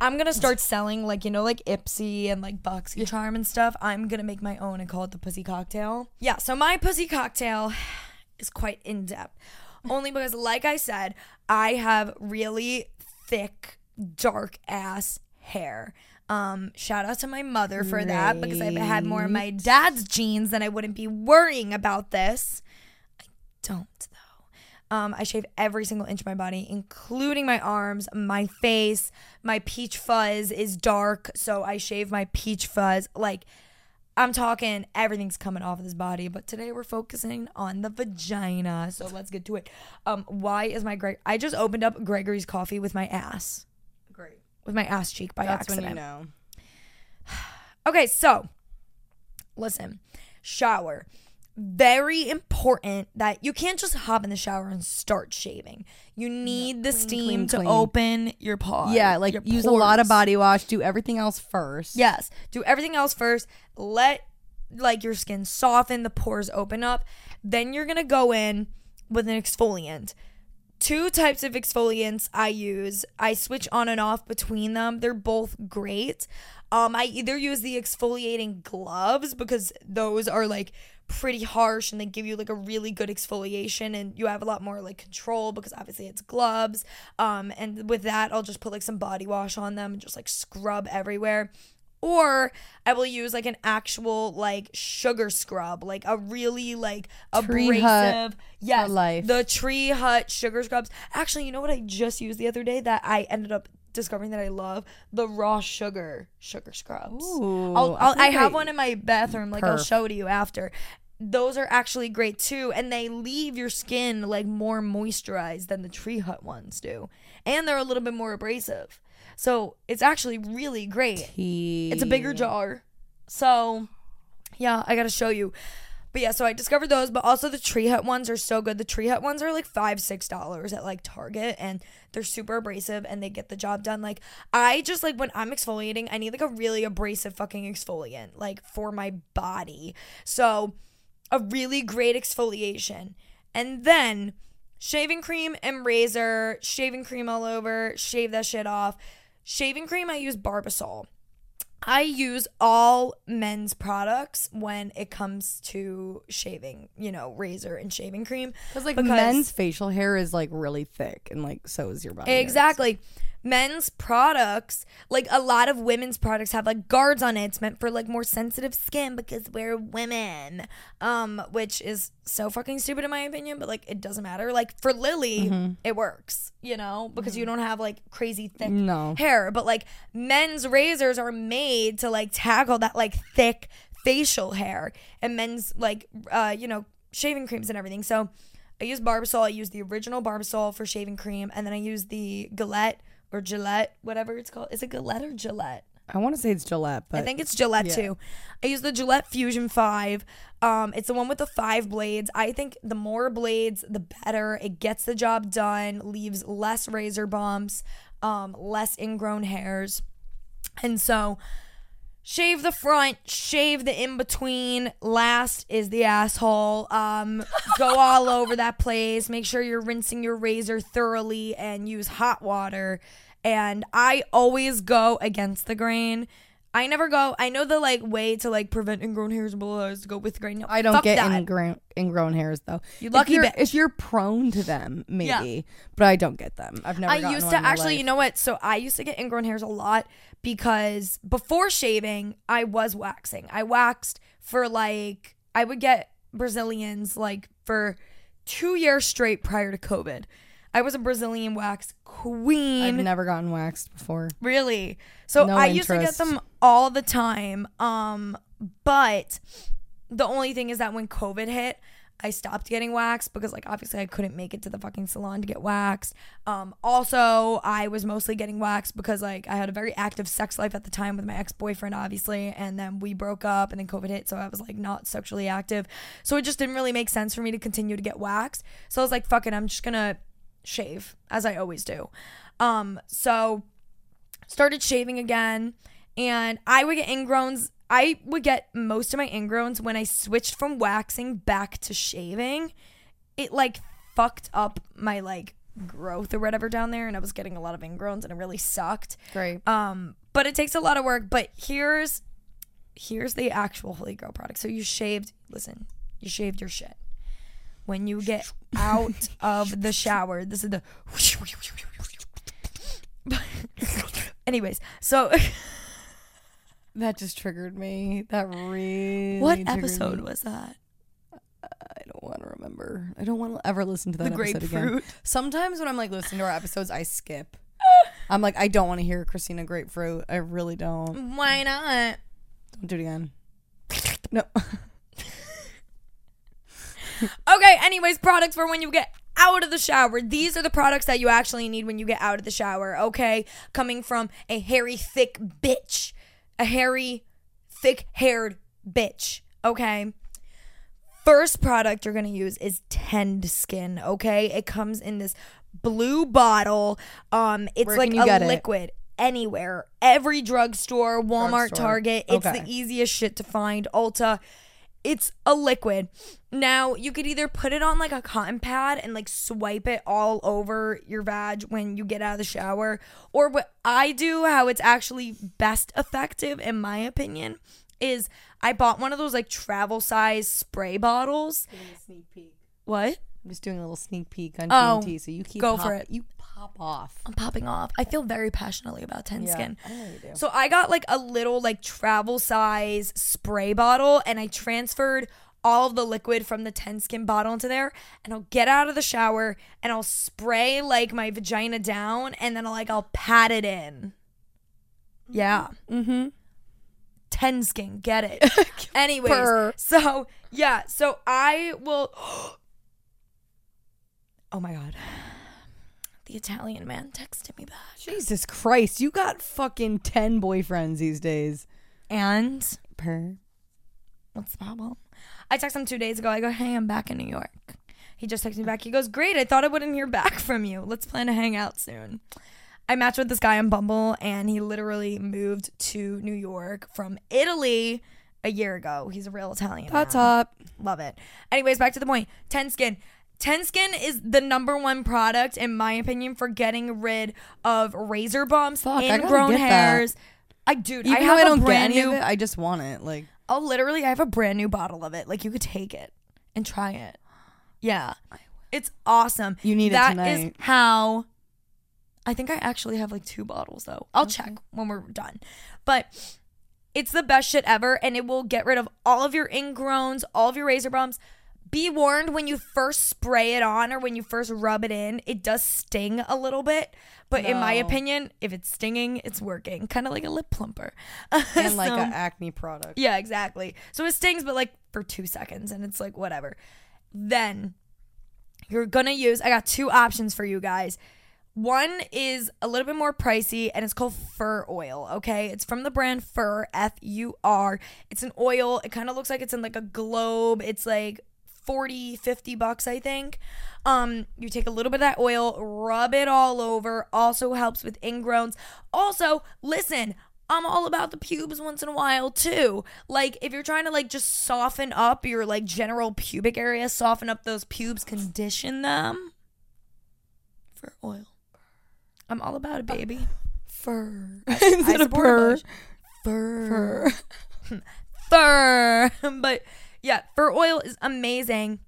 I'm gonna start selling like you know like Ipsy and like Boxy Charm and stuff. I'm gonna make my own and call it the pussy cocktail. Yeah, so my pussy cocktail is quite in depth, only because like I said, I have really thick, dark ass hair. Um, shout out to my mother for that because if I had more of my dad's genes, then I wouldn't be worrying about this. I don't though. Um, I shave every single inch of my body, including my arms, my face. My peach fuzz is dark, so I shave my peach fuzz. Like, I'm talking everything's coming off of this body, but today we're focusing on the vagina. So let's get to it. Um, why is my Greg? I just opened up Gregory's coffee with my ass, Great. with my ass cheek by That's accident. when you know. Okay, so listen, shower. Very important that you can't just hop in the shower and start shaving. You need the steam clean, to clean. open your pores. Yeah, like use a lot of body wash. Do everything else first. Yes, do everything else first. Let like your skin soften, the pores open up. Then you're gonna go in with an exfoliant. Two types of exfoliants I use. I switch on and off between them. They're both great. Um, I either use the exfoliating gloves because those are like pretty harsh and they give you like a really good exfoliation and you have a lot more like control because obviously it's gloves. Um, and with that, I'll just put like some body wash on them and just like scrub everywhere or I will use like an actual like sugar scrub, like a really like Tree abrasive. Yes, life. the Tree Hut sugar scrubs. Actually, you know what I just used the other day that I ended up discovering that I love the raw sugar sugar scrubs. Ooh, I'll, I I'll, I have one in my bathroom. Like I'll show it to you after. Those are actually great too, and they leave your skin like more moisturized than the Tree Hut ones do, and they're a little bit more abrasive. So it's actually really great. It's a bigger jar. So, yeah, I got to show you. But yeah, so I discovered those, but also the Tree Hut ones are so good. The Tree Hut ones are like five, six dollars at like Target, and they're super abrasive and they get the job done. Like I just like when I'm exfoliating, I need like a really abrasive fucking exfoliant, like for my body. So a really great exfoliation, and then shaving cream and razor, shaving cream all over, shave that shit off. Shaving cream, I use Barbasol. I use all men's products when it comes to shaving, you know, razor and shaving cream. Because like because- men's facial hair is like really thick, and like so is your body. hair. Men's products, like a lot of women's products have like guards on it. It's meant for like more sensitive skin because we're women. Um, which is so fucking stupid in my opinion, but like it doesn't matter. Like for Lily, Mm-hmm. it works, you know, because you don't have like crazy thick No. hair. But like men's razors are made to like tackle that like thick facial hair and men's like uh, you know, shaving creams and everything. So I use Barbasol. I use the original Barbasol for shaving cream, and then I use the Gillette or Gillette, whatever it's called. Is it Gillette or Gillette? I want to say it's Gillette, but I think it's Gillette yeah. too. I use the Gillette Fusion 5. Um, it's the one with the five blades. I think the more blades, the better. It gets the job done, leaves less razor bumps, um, less ingrown hairs. And so shave the front, shave the in between. Last is the asshole. Um, go all over that place. Make sure you're rinsing your razor thoroughly and use hot water. And I always go against the grain. I never go. I know the like way to like prevent ingrown hairs and blah, is to go with grain. No, I don't fuck get that. ingrown ingrown hairs though. You If lucky you're- bitch. If you're prone to them, maybe, but I don't get them. I've never. I used to actually, you know what? So I used to get ingrown hairs a lot because before shaving, I was waxing. I waxed for like I would get Brazilians like for two years straight prior to COVID. I was a Brazilian wax queen. I've never gotten waxed before. Really? So No I used to get them all the time. Um, but the only thing is that when COVID hit, I stopped getting waxed because like obviously I couldn't make it to the fucking salon to get waxed. Um, also I was mostly getting waxed because like I had a very active sex life at the time with my ex-boyfriend obviously and then we broke up and then COVID hit so I was like not sexually active. So it just didn't really make sense for me to continue to get waxed. So I was like fuck it, I'm just going to shave as I always do. Um, so started shaving again and I would get ingrowns I would get most of my ingrowns when I switched from waxing back to shaving. It like fucked up my like growth or whatever down there and I was getting a lot of ingrowns and it really sucked. Great. Um but it takes a lot of work, but here's here's the actual Holy Grail product. So you shaved, listen, you shaved your shit. When you get out of the shower, this is the Anyways, so That just triggered me. That really. what episode me. was that? I don't want to remember. I don't want to ever listen to that The episode again. Sometimes when I'm like listening to our episodes, I skip. I'm like, I don't want to hear Christina Grapefruit. I really don't. Why not? Don't do it again. No. Okay, anyways, products for when you get out of the shower. These are the products that you actually need when you get out of the shower, okay? Coming from a hairy, thick bitch. A hairy, thick haired bitch, okay? First product you're gonna use is Tend Skin, okay? It comes in this blue bottle. Um, it's Where like a get it? liquid. Anywhere, every drugstore, Walmart, Drugstore. Target. It's Okay. the easiest shit to find. Ulta. It's a liquid. Now, you could either put it on like a cotton pad and like swipe it all over your vag when you get out of the shower, or what I do, how it's actually best effective, in my opinion, is I bought one of those like travel size spray bottles. sneak peek. What? I'm just doing a little sneak peek on Oh, so you keep go pop- for it. You pop off. I'm popping off. I feel very passionately about Tend Yeah, Skin. I know you do. So I got like a little like travel size spray bottle and I transferred all of the liquid from the Tend Skin bottle into there and I'll get out of the shower and I'll spray like my vagina down and then I'll like I'll pat it in. Yeah. Mm-hmm. Tend Skin, get it. Anyways, Purr. so yeah, so I will Oh my god. The Italian man texted me back. Jesus Christ, you got fucking ten boyfriends these days. And Per. What's the problem? I texted him two days ago. I go, hey, I'm back in New York. He just texted me back. He goes, great. I thought I wouldn't hear back from you. Let's plan to hang out soon. I matched with this guy on Bumble, and he literally moved to New York from Italy a year ago. He's a real Italian. That's man. up. Love it. Anyways, back to the point. Tend Skin. Tend Skin is the number one product, in my opinion, for getting rid of razor bumps, Fuck, I gotta ingrown get that. hairs. I dude, Even I though have I a don't get brand any new. it, I just want it. Like Oh, literally, I have a brand new bottle of it. Like you could take it and try it. Yeah, it's awesome. You need it That is tonight. how. I think I actually have like two bottles though. I'll check when we're done. But it's the best shit ever, and it will get rid of all of your ingrowns, all of your razor bumps. Be warned when you first spray it on or when you first rub it in, it does sting a little bit. But in my opinion, if it's stinging, it's working. Kind of like a lip plumper. and like So- an acne product. yeah, exactly. So it stings, but like for two seconds, and it's like whatever. Then you're gonna use. I got two options for you guys. One is a little bit more pricey and it's called Fur Oil, okay? It's from the brand Fur, F U R. It's an oil. It kind of looks like it's in like a globe. It's like 40, 50 bucks, I think. Um, you take a little bit of that oil, rub it all over. Also helps with ingrowns. Also, listen, I'm all about the pubes once in a while too. Like if you're trying to like just soften up your like general pubic area, soften up those pubes, condition them. Fur oil. I'm all about it, baby. Fur. I, Instead of purr. Bush. Fur. Fur. but yeah, fur oil is amazing.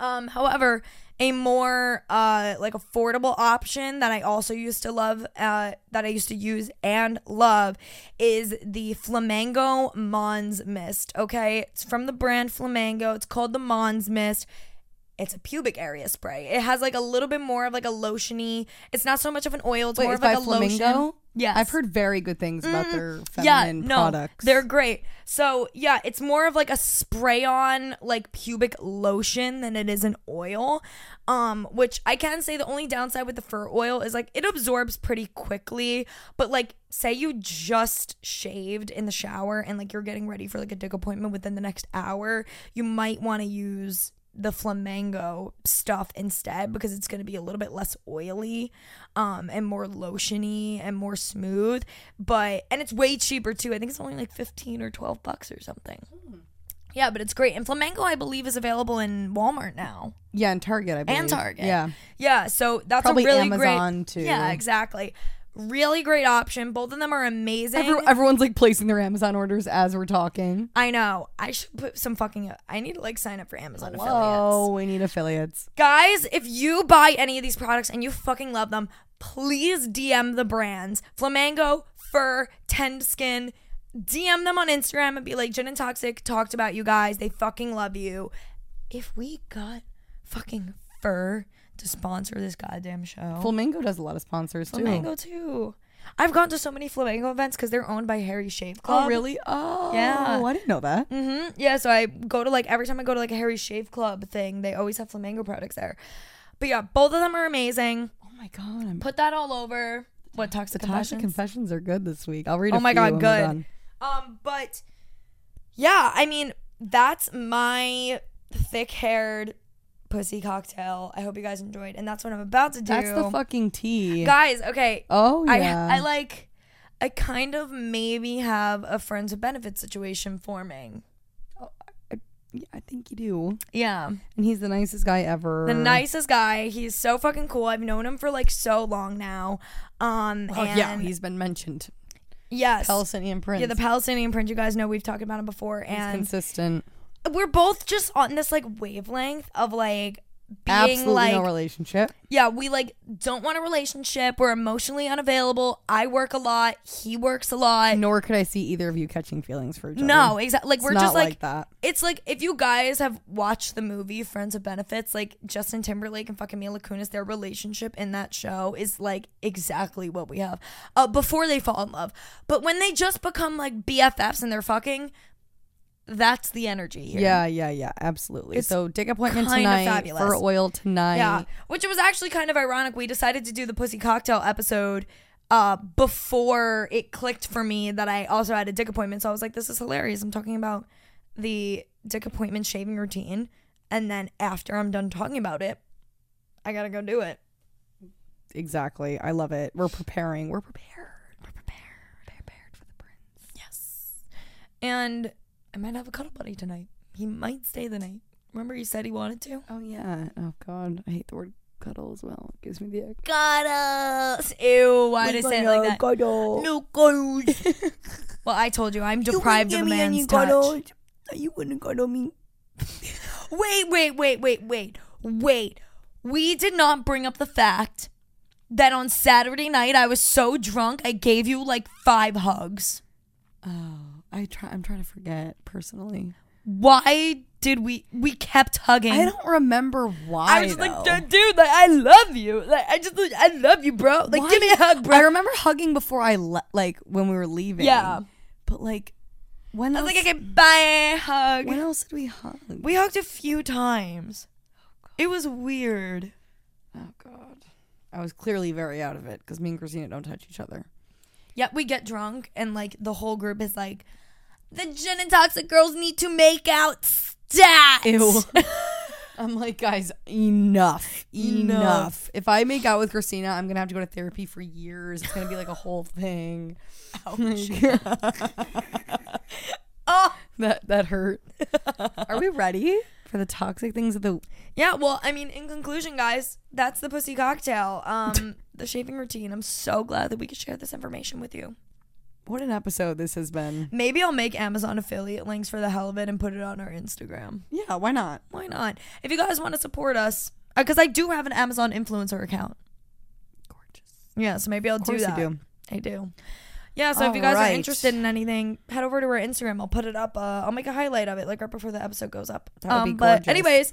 Um, however, a more uh like affordable option that I also used to love, uh, that I used to use and love is the Flamingo Mons Mist. Okay, it's from the brand Flamingo. It's called the Mons Mist. It's a pubic area spray. It has like a little bit more of like a lotiony. It's not so much of an oil. It's Wait, more of like a Flamingo? lotion. Yes, I've heard very good things about their Mm-hmm. yeah, feminine no, products. They're great. So yeah, it's more of like a spray on like pubic lotion than it is an oil. Um, which I can say the only downside with the fur oil is like it absorbs pretty quickly. But like say you just shaved in the shower and like you're getting ready for like a dick appointment within the next hour, you might want to use the flamingo stuff instead because it's going to be a little bit less oily um and more lotiony and more smooth but and it's way cheaper too. I think it's only like 15 or 12 bucks or something. Yeah but it's great. And Flamingo i believe is available in walmart now. Yeah, and Target, I believe. and target. Yeah. yeah so that's Probably a really Amazon, great too. yeah exactly really great option both of them are amazing Every- everyone's like placing their Amazon orders as we're talking. I know. I should put some fucking. I need to like sign up for Amazon affiliates. Oh, we need affiliates. Guys, if you buy any of these products and you fucking love them, please DM the brands Flamingo, Fur, Tend Skin. DM them on Instagram and be like, Jen and Toxic talked about you guys. They fucking love you. If we got fucking Fur to sponsor this goddamn show, Flamingo does a lot of sponsors too. Flamingo too. I've gone to so many Flamingo events because they're owned by Harry Shave Club. Oh, really? Oh, Yeah. I didn't know that. Mm-hmm. Yeah, so I go to like every time I go to like a Harry Shave Club thing, they always have flamingo products there. But yeah, both of them are amazing. Oh my god, I'm Put that all over. What toxic Toxic confessions? confessions are good this week. I'll read. Oh my God, good. um, but yeah, I mean that's my thick-haired pussy cocktail. I hope you guys enjoyed, and that's what I'm about to do. That's the fucking tea. guys. Okay, oh yeah. I I like. I kind of maybe have a friends with benefits situation forming. Yeah, I think you do. Yeah. And he's the nicest guy ever. the nicest guy. He's so fucking cool. I've known him for like so long now. Um, Oh yeah, he's been mentioned. yes, Palestinian prince. yeah, the Palestinian prince. You guys know we've talked about him before, and He's consistent. We're both just on this like wavelength of like being Absolutely like, no relationship. yeah, we like don't want a relationship. We're emotionally unavailable. I work a lot. He works a lot. Nor could I see either of you catching feelings for each other. No, exactly. Like we're just like, like that. It's like if you guys have watched the movie Friends of Benefits, like Justin Timberlake and fucking Mila Kunis, their relationship in that show is like exactly what we have. Uh, before they fall in love, but when they just become like BFFs and they're fucking, that's the energy here. Yeah, yeah, yeah, absolutely. It's so dick appointment tonight fabulous. Fur oil tonight. Yeah, which was actually kind of ironic. We decided to do the pussy cocktail episode uh before it clicked for me that I also had a dick appointment. So I was like, this is hilarious. I'm talking about the dick appointment shaving routine, and then after I'm done talking about it, I gotta go do it. Exactly. I love it. We're preparing. We're prepared. We're prepared. Prepared for the prince. Yes, and I might have a cuddle buddy tonight. He might stay the night. Remember, he said he wanted to. Oh yeah. Oh god. I hate the word cuddle as well. It gives me the ick. Cuddles. Ew. Why did I say it like that? Cuddle. No cuddles. well, I told you I'm deprived of a man's touch. Cuddles. You wouldn't cuddle me. Wait, wait, wait, wait, wait, wait. We did not bring up the fact that on Saturday night I was so drunk I gave you like five hugs. Oh, I try. I'm trying to forget personally. Why did we? We kept hugging. I don't remember why. I was though. like, dude, like I love you. Like I just, I love you, bro. Like Why give me a hug, bro. I remember hugging before I le- like when we were leaving. Yeah. But like, when I else? was like, okay, bye, hug. when else did we hug? We hugged a few times. Oh, it was weird. oh god. I was clearly very out of it because me and Christina don't touch each other. Yep, we get drunk and like the whole group is like, the gin and toxic girls need to make out stat. Ew. I'm like, guys, enough, enough. Enough. If I make out with Christina, I'm gonna have to go to therapy for years. It's gonna be like a whole thing. Oh, That that hurt. Are we ready for the toxic things of the? yeah. Well, I mean, in conclusion, guys, that's the pussy cocktail. Um, the shaving routine. I'm so glad that we could share this information with you. What an episode this has been. Maybe I'll make Amazon affiliate links for the hell of it and put it on our Instagram. Yeah, why not? Why not? If you guys want to support us, because I do have an Amazon influencer account. Gorgeous. Yeah, so maybe I'll Of do that. do. I do. Yeah, so if you guys are interested in anything, head over to our Instagram. I'll put it up. Uh, I'll make a highlight of it, like right before the episode goes up. That would be but anyways,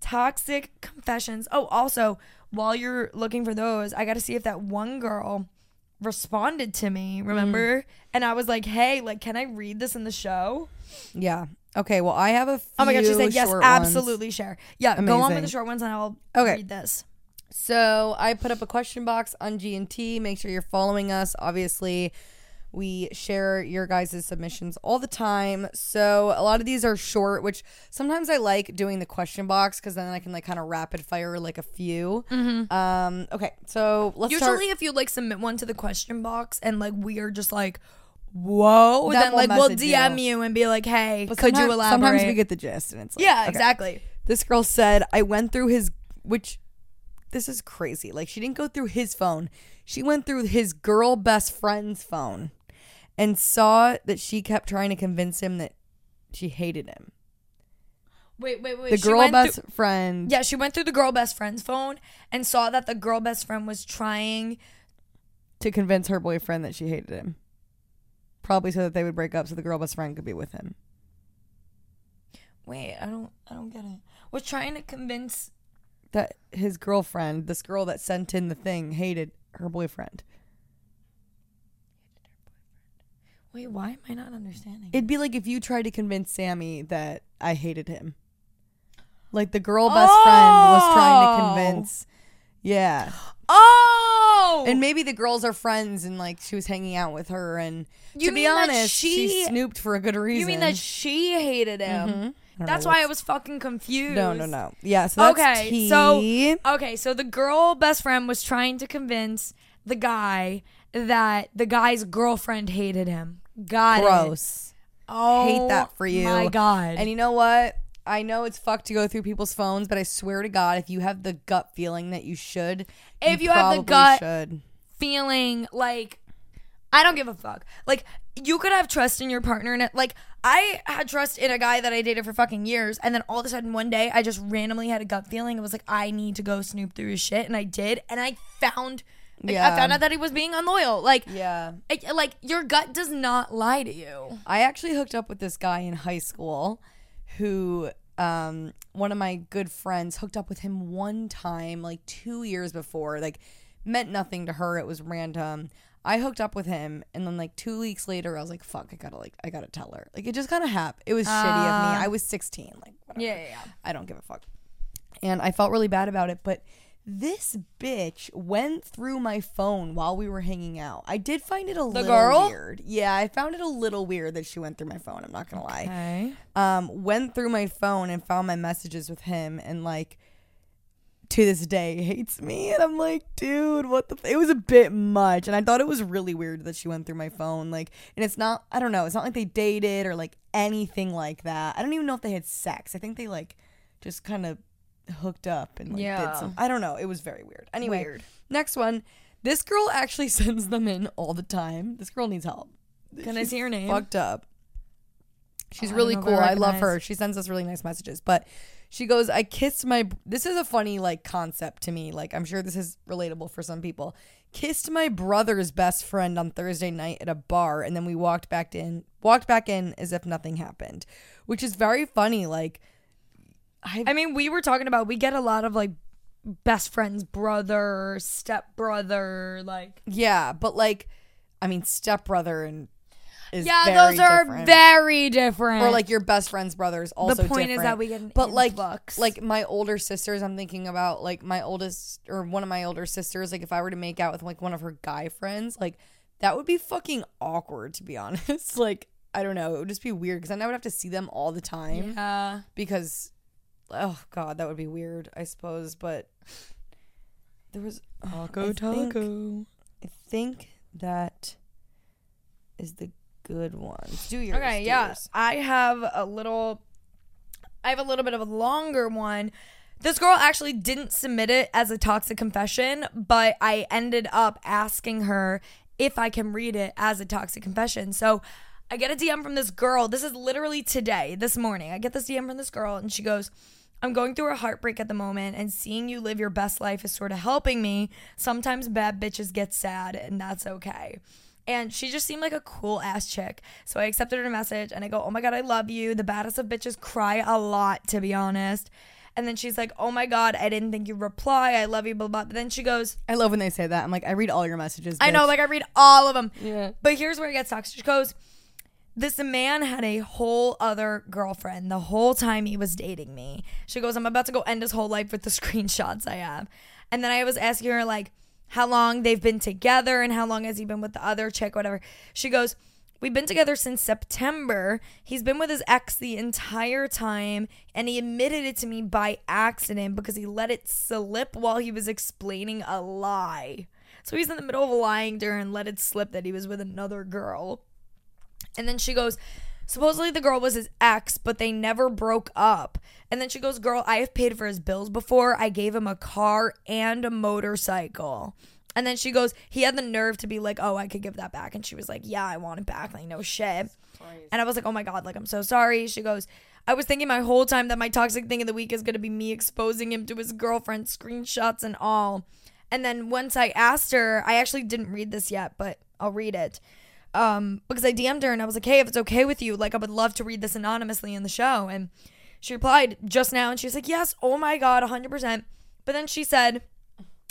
toxic confessions. Oh, also, while you're looking for those, I got to see if that one girl responded to me. Remember? Mm. And I was like, "Hey, like, can I read this in the show?" Yeah. Okay. Well, I have a few Oh my god, she said yes, short ones. absolutely. Share. Yeah, go on with the short ones, and I'll Okay. read this. So I put up a question box on G and T. Make sure you're following us. Obviously, We share your guys' submissions all the time. So a lot of these are short, which sometimes I like doing the question box because then I can like kind of rapid fire like a few. Um, okay, so let's Mm-hmm. Usually, start. if you like submit one to the question box and like we are just like, whoa, Then then like we'll DM you. you. and be like, hey, But could you elaborate? Sometimes we get the gist, and it's like, yeah, okay. exactly. This girl said, I went through his, which this is crazy. Like, she didn't go through his phone. She went through his girl best friend's phone and saw that she kept trying to convince him that she hated him. Wait, wait, wait. The she girl went best through- friend. yeah, she went through the girl best friend's phone and saw that the girl best friend was trying. To convince her boyfriend that she hated him. Probably so that they would break up so the girl best friend could be with him. Wait, I don't, I don't get it. Was trying to convince. That his girlfriend, this girl that sent in the thing, hated her boyfriend. Wait, why am I not understanding? It'd be like if you tried to convince Sammy that I hated him. Like the girl best friend was trying to Oh. convince. Yeah. oh, And maybe the girls are friends and like she was hanging out with her and You to be honest, she, she- snooped for a good reason. you mean that she hated him? Mhm. That's why I was fucking confused. No, no, no. Yeah, so that's okay, T. so okay, so the girl best friend was trying to convince the guy that the guy's girlfriend hated him. Got it. gross. Oh, Hate that oh for you. My God. And you know what? I know it's fucked to go through people's phones, but I swear to God, if you have the gut feeling that you should, If you have the gut- should. feeling like I don't give a fuck. Like you could have trust in your partner and it like I had trust in a guy that I dated for fucking years and then all of a sudden one day I just randomly had a gut feeling it was like I need to go snoop through his shit and I did and I found like, Yeah. I found out that he was being unloyal. Like Yeah. it- like your gut does not lie to you. I actually hooked up with this guy in high school who um one of my good friends hooked up with him one time like 2 years before like meant nothing to her it was random I hooked up with him and then like 2 weeks later I was like fuck I got to like I got to tell her like it just kind of happened it was shitty of me I was 16 like whatever. Yeah, yeah, yeah. I don't give a fuck and I felt really bad about it but this bitch went through my phone while we were hanging out. I did find it a little girl? weird. Yeah, I found it a little weird that she went through my phone. I'm not gonna lie Okay. um, went through my phone and found my messages with him and like to this day hates me and I'm like dude what the f-? it was a bit much and I thought it was really weird that she went through my phone like and it's not I don't know it's not like they dated or like anything like that I don't even know if they had sex I think they like just kind of hooked up and like Yeah. did some I don't know it was very weird anyway Weird. next one this girl actually sends them in all the time this girl needs help Can I see her name? fucked up. She's Oh, really if cool. I I love her. She sends us really nice messages. But she goes, I kissed my. This is a funny like concept to me. Like I'm sure this is relatable for some people. Kissed my brother's best friend on Thursday night at a bar, and then we walked back in. Walked back in as if nothing happened, which is very funny. Like I, I mean, we were talking about we get a lot of like best friend's brother, step brother, like yeah, but like, I mean, stepbrother and is yeah, those are different. very different. or like your best friend's brother is also point is that we get an but like like my older sisters i'm thinking about like my oldest or one of my older sisters like if i were to make out with like one of her guy friends like that would be fucking awkward to be honest like i don't know it would just be weird because then i would have to see them all the time yeah. because oh god that would be weird i suppose but there was oh, Taco, I think- I think that is the good one. Do yours. Okay, do yeah. yours. I have a little I have a little bit of a longer one. This girl actually didn't submit it as a toxic confession, but I ended up asking her if I can read it as a toxic confession. So I get a DM from this girl. This is literally today, this morning. I get this DM from this girl, and she goes, I'm going through a heartbreak at the moment, and seeing you live your best life is sort of helping me. Sometimes bad bitches get sad, and that's okay. And she just seemed like a cool ass chick. So I accepted her message and I go, Oh my God, I love you. The baddest of bitches cry a lot, to be honest. And then she's like, Oh my God, I didn't think you'd reply. I love you, blah, blah. But then she goes, I love when they say that. I'm like, I read all your messages. I know, like I read all of them. Yeah. But here's where it gets toxic. She goes, This man had a whole other girlfriend the whole time he was dating me. She goes, I'm about to go end his whole life with the screenshots I have. And then I was asking her, like, how long they've been together and how long has he been with the other chick, whatever. She goes, We've been together since September. He's been with his ex the entire time, and he admitted it to me by accident because he let it slip while he was explaining a lie. So he's in the middle of lying to her and let it slip that he was with another girl. And then she goes, Supposedly the girl was his ex, but they never broke up. And then she goes, Girl, I have paid for his bills before. I gave him a car and a motorcycle. And then she goes, He had the nerve to be like, Oh, I could give that back. And she was like, Yeah, I want it back. Like, no shit. And I was like, Oh my God, like, I'm so sorry. She goes, I was thinking my whole time that my toxic thing of the week is going to be me exposing him to his girlfriend, screenshots and all. And then once I asked her, I actually didn't read this yet, but I'll read it. Um, because I DM'd her and I was like, hey, if it's okay with you, like I would love to read this anonymously in the show. And she replied just now and she was like, yes, oh my God, 100%. But then she said,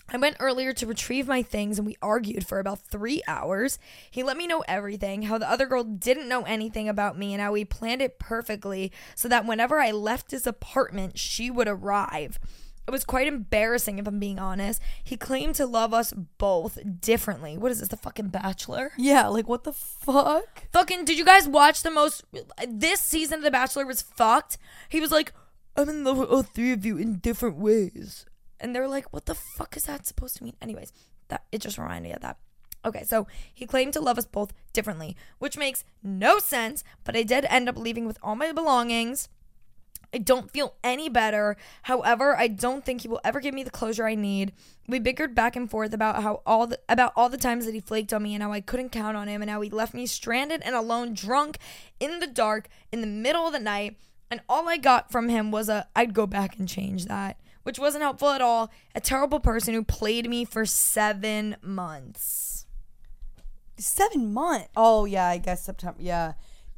I went earlier to retrieve my things and we argued for about three hours. He let me know everything, how the other girl didn't know anything about me, and how we planned it perfectly so that whenever I left his apartment, she would arrive. It was quite embarrassing, if I'm being honest. He claimed to love us both differently. What is this, the fucking Bachelor? Yeah, like what the fuck? Fucking, did you guys watch the most? This season of The Bachelor was fucked. He was like, I'm in love with all three of you in different ways. And they're like, what the fuck is that supposed to mean? Anyways, that it just reminded me of that. Okay, so he claimed to love us both differently, which makes no sense, but I did end up leaving with all my belongings. I don't feel any better. However, I don't think he will ever give me the closure I need. We bickered back and forth about how all the about all the times that he flaked on me and how I couldn't count on him and how he left me stranded and alone, drunk in the dark in the middle of the night. And all I got from him was a I'd go back and change that, which wasn't helpful at all. A terrible person who played me for 7 months. Seven months. Oh yeah, I guess September. Yeah.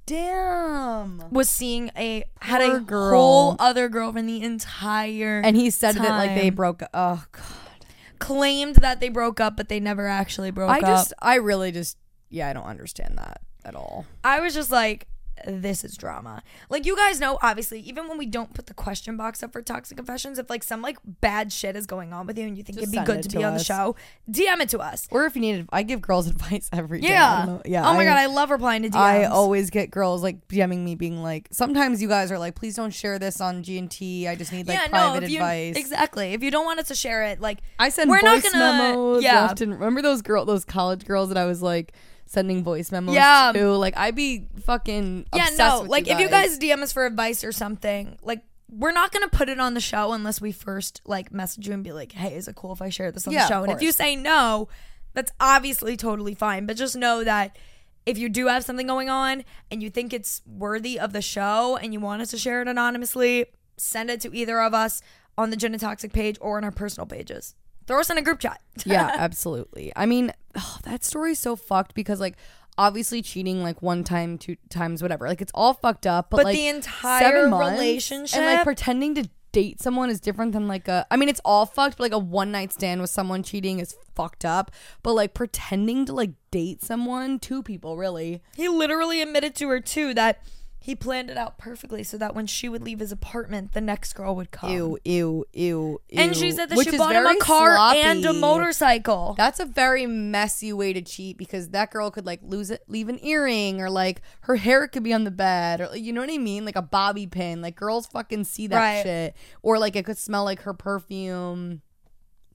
Damn. Was seeing a had Poor a girl. whole other girlfriend the entire And he said that like they broke. Oh god. claimed that they broke up, but they never actually broke I up. I just, I really just, yeah, I don't understand that at all. I was just like, this is drama. Like you guys know, obviously, even when we don't put the question box up for toxic confessions, if like some like bad shit is going on with you and you think Just it'd be good it to to be on the show, DM it to us. Or if you need, I give girls advice every day. Yeah. yeah. Oh my god, I love replying to DMs. I always get girls like DMing me, being like, sometimes you guys are like, please don't share this on G and T. I just need like yeah, private no, you, advice. exactly. If you don't want us to share it, like I send we're voice not gonna, memos. Yeah, and remember those girl, those college girls that I was like sending voice memos Yeah. to. Like I'd be fucking yeah, no. Like you if you guys DM us for advice or something, like we're not gonna put it on the show unless we first like message you and be like, "Hey, is it cool if I share this on Yeah, the show?" And if you say no, that's obviously totally fine. But just know that if you do have something going on and you think it's worthy of the show and you want us to share it anonymously, send it to either of us on the Gin and Toxic page or on our personal pages. Throw us in a group chat. yeah, absolutely. I mean, oh, that story's so fucked because like obviously cheating like one time, two times, whatever. Like it's all fucked up. But, But like the entire seven months relationship- and like pretending to date someone is different than like a. I mean, it's all fucked. But like a one night stand with someone cheating is fucked up. But like pretending to like date someone, two people really. He literally admitted to her too that he planned it out perfectly so that when she would leave his apartment, the next girl would come. Ew, ew, ew, ew. And she said that Which she bought him a car and a motorcycle. That's a very messy way to cheat because that girl could like lose it, leave an earring, or like her hair could be on the bed, or you know what I mean, like a bobby pin. Like girls fucking see that Right. shit, or like it could smell like her perfume.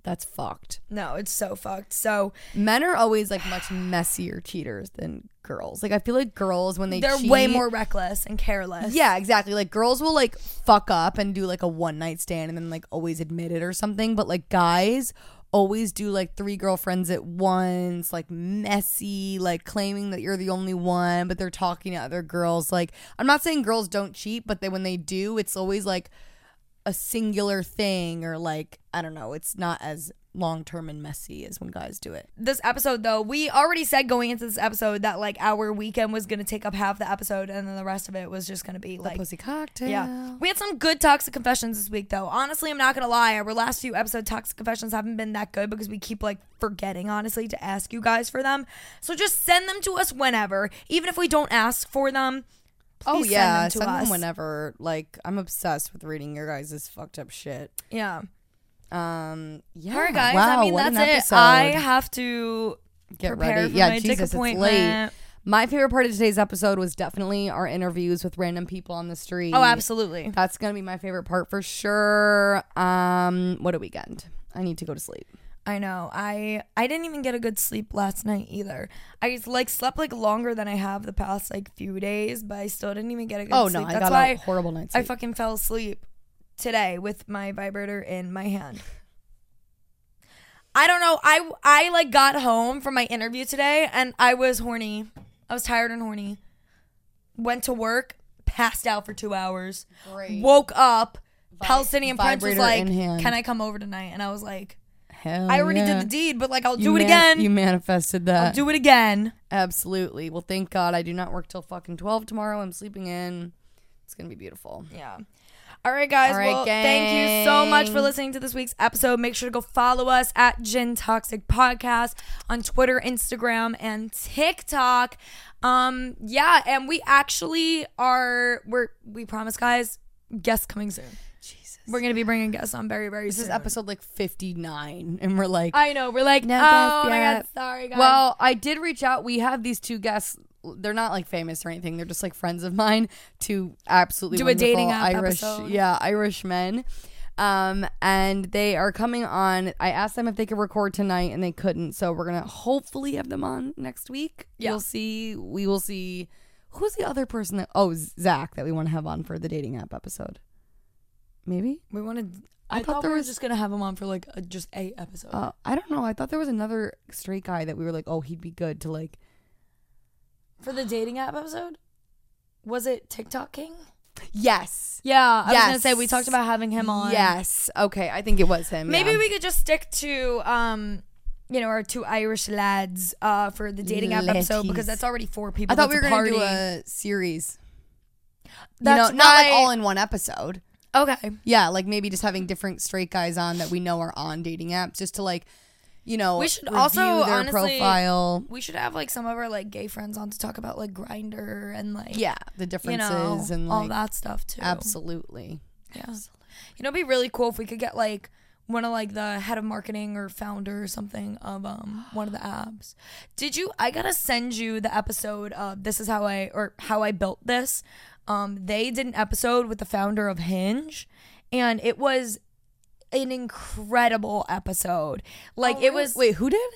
That's fucked. no, it's so fucked. So Men are always like much messier cheaters than girls. Like I feel like girls when they they're cheat, way more reckless and careless. Yeah, exactly. Like girls will like fuck up and do like a one night stand and then like always admit it or something. But like guys always do like three girlfriends at once, like messy, like claiming that you're the only one, but they're talking to other girls. Like I'm not saying girls don't cheat, but they when they do, it's always like a singular thing or like I don't know, it's not as long term and messy as when guys do it. This episode though, we already said going into this episode that like our weekend was gonna take up half the episode and then the rest of it was just gonna be like Pussy cocktail. Yeah. We had some good toxic confessions this week, though. Honestly, I'm not to lie. Our last few episode toxic confessions haven't been that good because we keep like forgetting, honestly, to ask you guys for them. So just send them to us whenever, even if we don't ask for them. Oh please yeah, send them to send them whenever. Like I'm obsessed with reading your guys' fucked up shit. Yeah. Um, yeah. All right, guys. Wow, I mean, that's it. episode. I have to get ready. for yeah, Jesus, it's late. My favorite part of today's episode was definitely our interviews with random people on the street. Oh, absolutely. That's gonna be my favorite part for sure. Um, what a weekend! I need to go to sleep. I know. I I didn't even get a good sleep last night either. I like slept like longer than I have the past like few days, but I still didn't even get a good Oh sleep. no, I That's got why a horrible night's I fucking fell asleep today with my vibrator in my hand. I don't know. I I like got home from my interview today and I was horny. I was tired and horny. Went to work, passed out for 2 hours. Great. Woke up, Palestinian Prince was like, "Can I come over tonight?" And I was like, Hell I already yeah. did the deed, but like I'll You do it man- again. You manifested that. I'll do it again. Absolutely. Well, thank God I do not work till fucking twelve tomorrow. I'm sleeping in. It's gonna be beautiful. Yeah. All right, guys. All right, well, thank you so much for listening to this week's episode. Make sure to go follow us at Gin Toxic Podcast on Twitter, Instagram, and TikTok. Um, yeah, and we actually are we're we promise, guys, guests coming soon. We're gonna be bringing guests on very very This soon. is episode like 59, and we're like, I know. We're like, No oh my yet. god, sorry guys. Well, I did reach out. We have these two guests. They're not like famous or anything. They're just like friends of mine. Two absolutely Do a dating app Irish, episode. yeah, Irish men. Um, and they are coming on. I asked them if they could record tonight, and they couldn't. So we're gonna hopefully have them on next week. Yeah. You'll see. We will see. Who's the other person that? Oh, Zach that we want to have on for the dating app episode. Maybe. we wanted. I, I thought, thought there we were was- just gonna have him on for like a, just a episode. Uh, I don't know. I thought there was another straight guy that we were like, oh, he'd be good to like. for the dating app episode, was it TikTok King? Yes. Yeah, I was gonna say we talked about having him on. Yes. Okay. I think it was him. Maybe yeah. we could just stick to um you know, our two Irish lads uh for the dating app episode because that's already four people. I thought we were gonna do a series. That's you know, not like all in one episode. Okay. Yeah, like maybe just having different straight guys on that we know are on dating apps, just to like, you know, We should also, their honestly- profile. We should have like some of our like gay friends on to talk about like Grindr and like Yeah, the you differences know and all that stuff too. absolutely. Yeah. Absolutely. You know, it'd be really cool if we could get like one of like the head of marketing or founder or something of um one of the apps. Did you? I gotta send you the episode of this is how I or how I built this. Um, they did an episode with the founder of Hinge, and it was an incredible episode. Like it was Wait, who did?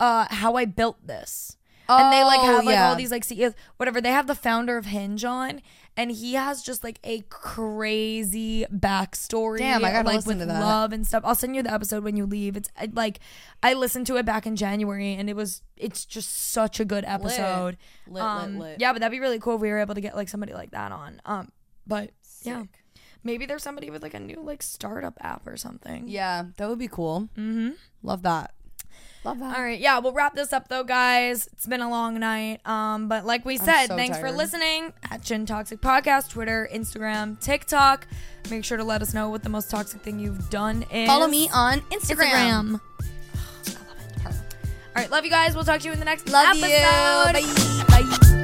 uh how I built this. and they like Oh, have like yeah. all these like CEOs, whatever. They have the founder of Hinge on, and he has just like a crazy backstory. Damn, I gotta like listen with to that. love and stuff. I'll send you the episode when you leave. It's like I listened to it back in January, and it was it's just such a good episode. Lit, lit, um, lit. Yeah, but that'd be really cool if we were able to get like somebody like that on. Um, but yeah, maybe there's somebody with like a new like startup app or something. Yeah, that would be cool. Mm-hmm. Love that. Love that. All right, yeah, we'll wrap this up though, guys. It's been a long night. Um, but like we said, so thanks for listening at Chin Toxic Podcast, Twitter, Instagram, TikTok. Make sure to let us know what the most toxic thing you've done is. Follow me on Instagram. Instagram. All right, love you guys. We'll talk to you in the next Love episode. you. Bye.